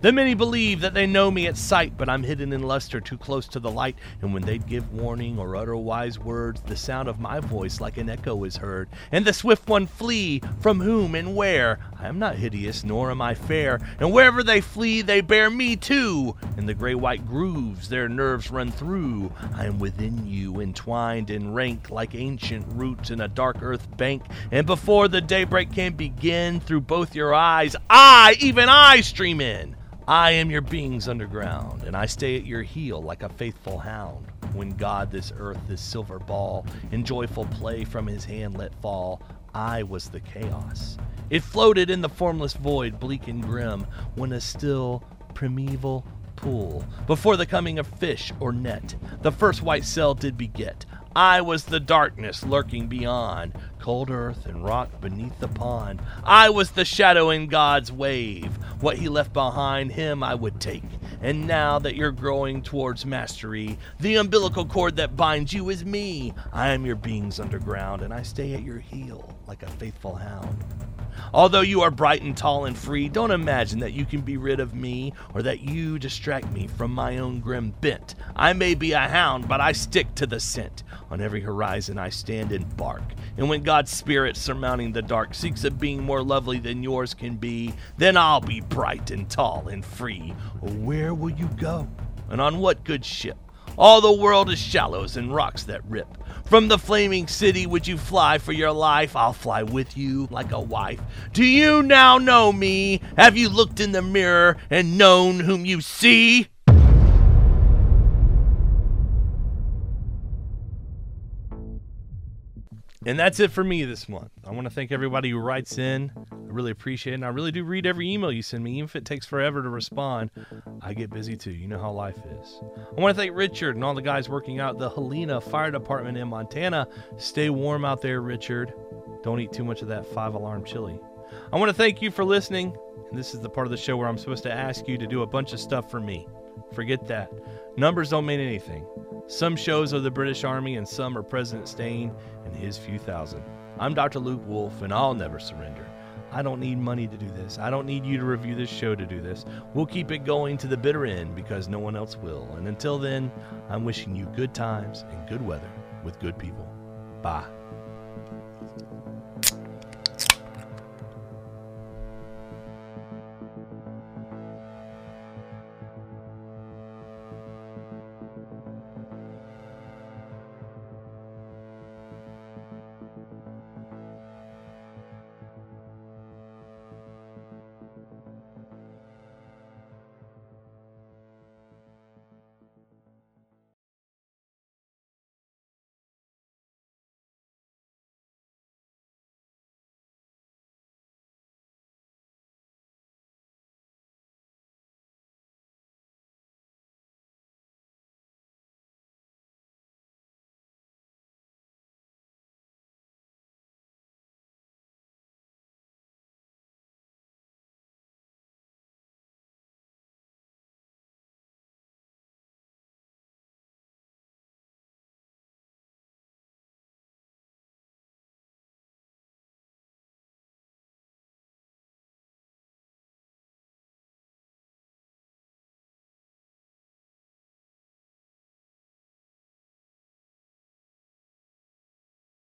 The many believe that they know me at sight, but I'm hidden in luster too close to the light. And when they'd give warning or utter wise words, the sound of my voice like an echo is heard. And the swift one flee, from whom and where? I am not hideous, nor am I fair. And wherever they flee, they bear me too. In the gray white grooves their nerves run through. I am within you, entwined in rank like ancient roots in a dark earth bank. And before the daybreak can begin, through both your eyes, I, even I, stream in. I am your beings underground, and I stay at your heel like a faithful hound. When God this earth, this silver ball, in joyful play from his hand let fall, I was the chaos. It floated in the formless void, bleak and grim, when a still, primeval pool, before the coming of fish or net, the first white cell did beget. I was the darkness lurking beyond, cold earth and rock beneath the pond. I was the shadow in God's wave. What he left behind him I would take. And now that you're growing towards mastery, the umbilical cord that binds you is me. I am your beings underground, and I stay at your heel like a faithful hound. Although you are bright and tall and free, don't imagine that you can be rid of me or that you distract me from my own grim bent. I may be a hound, but I stick to the scent. On every horizon I stand and bark. And when God's spirit surmounting the dark seeks a being more lovely than yours can be, then I'll be bright and tall and free. Where will you go? And on what good ship? All the world is shallows and rocks that rip. From the flaming city would you fly for your life? I'll fly with you like a wife. Do you now know me? Have you looked in the mirror and known whom you see? And that's it for me this month. I want to thank everybody who writes in. I really appreciate it. And I really do read every email you send me, even if it takes forever to respond. I get busy too. You know how life is. I want to thank Richard and all the guys working out the Helena Fire Department in Montana. Stay warm out there, Richard. Don't eat too much of that five alarm chili. I want to thank you for listening. And this is the part of the show where I'm supposed to ask you to do a bunch of stuff for me. Forget that. Numbers don't mean anything. Some shows are the British Army and some are President Steyn and his few thousand. I'm Dr. Luke Wolf and I'll never surrender. I don't need money to do this. I don't need you to review this show to do this. We'll keep it going to the bitter end because no one else will. And until then, I'm wishing you good times and good weather with good people. Bye.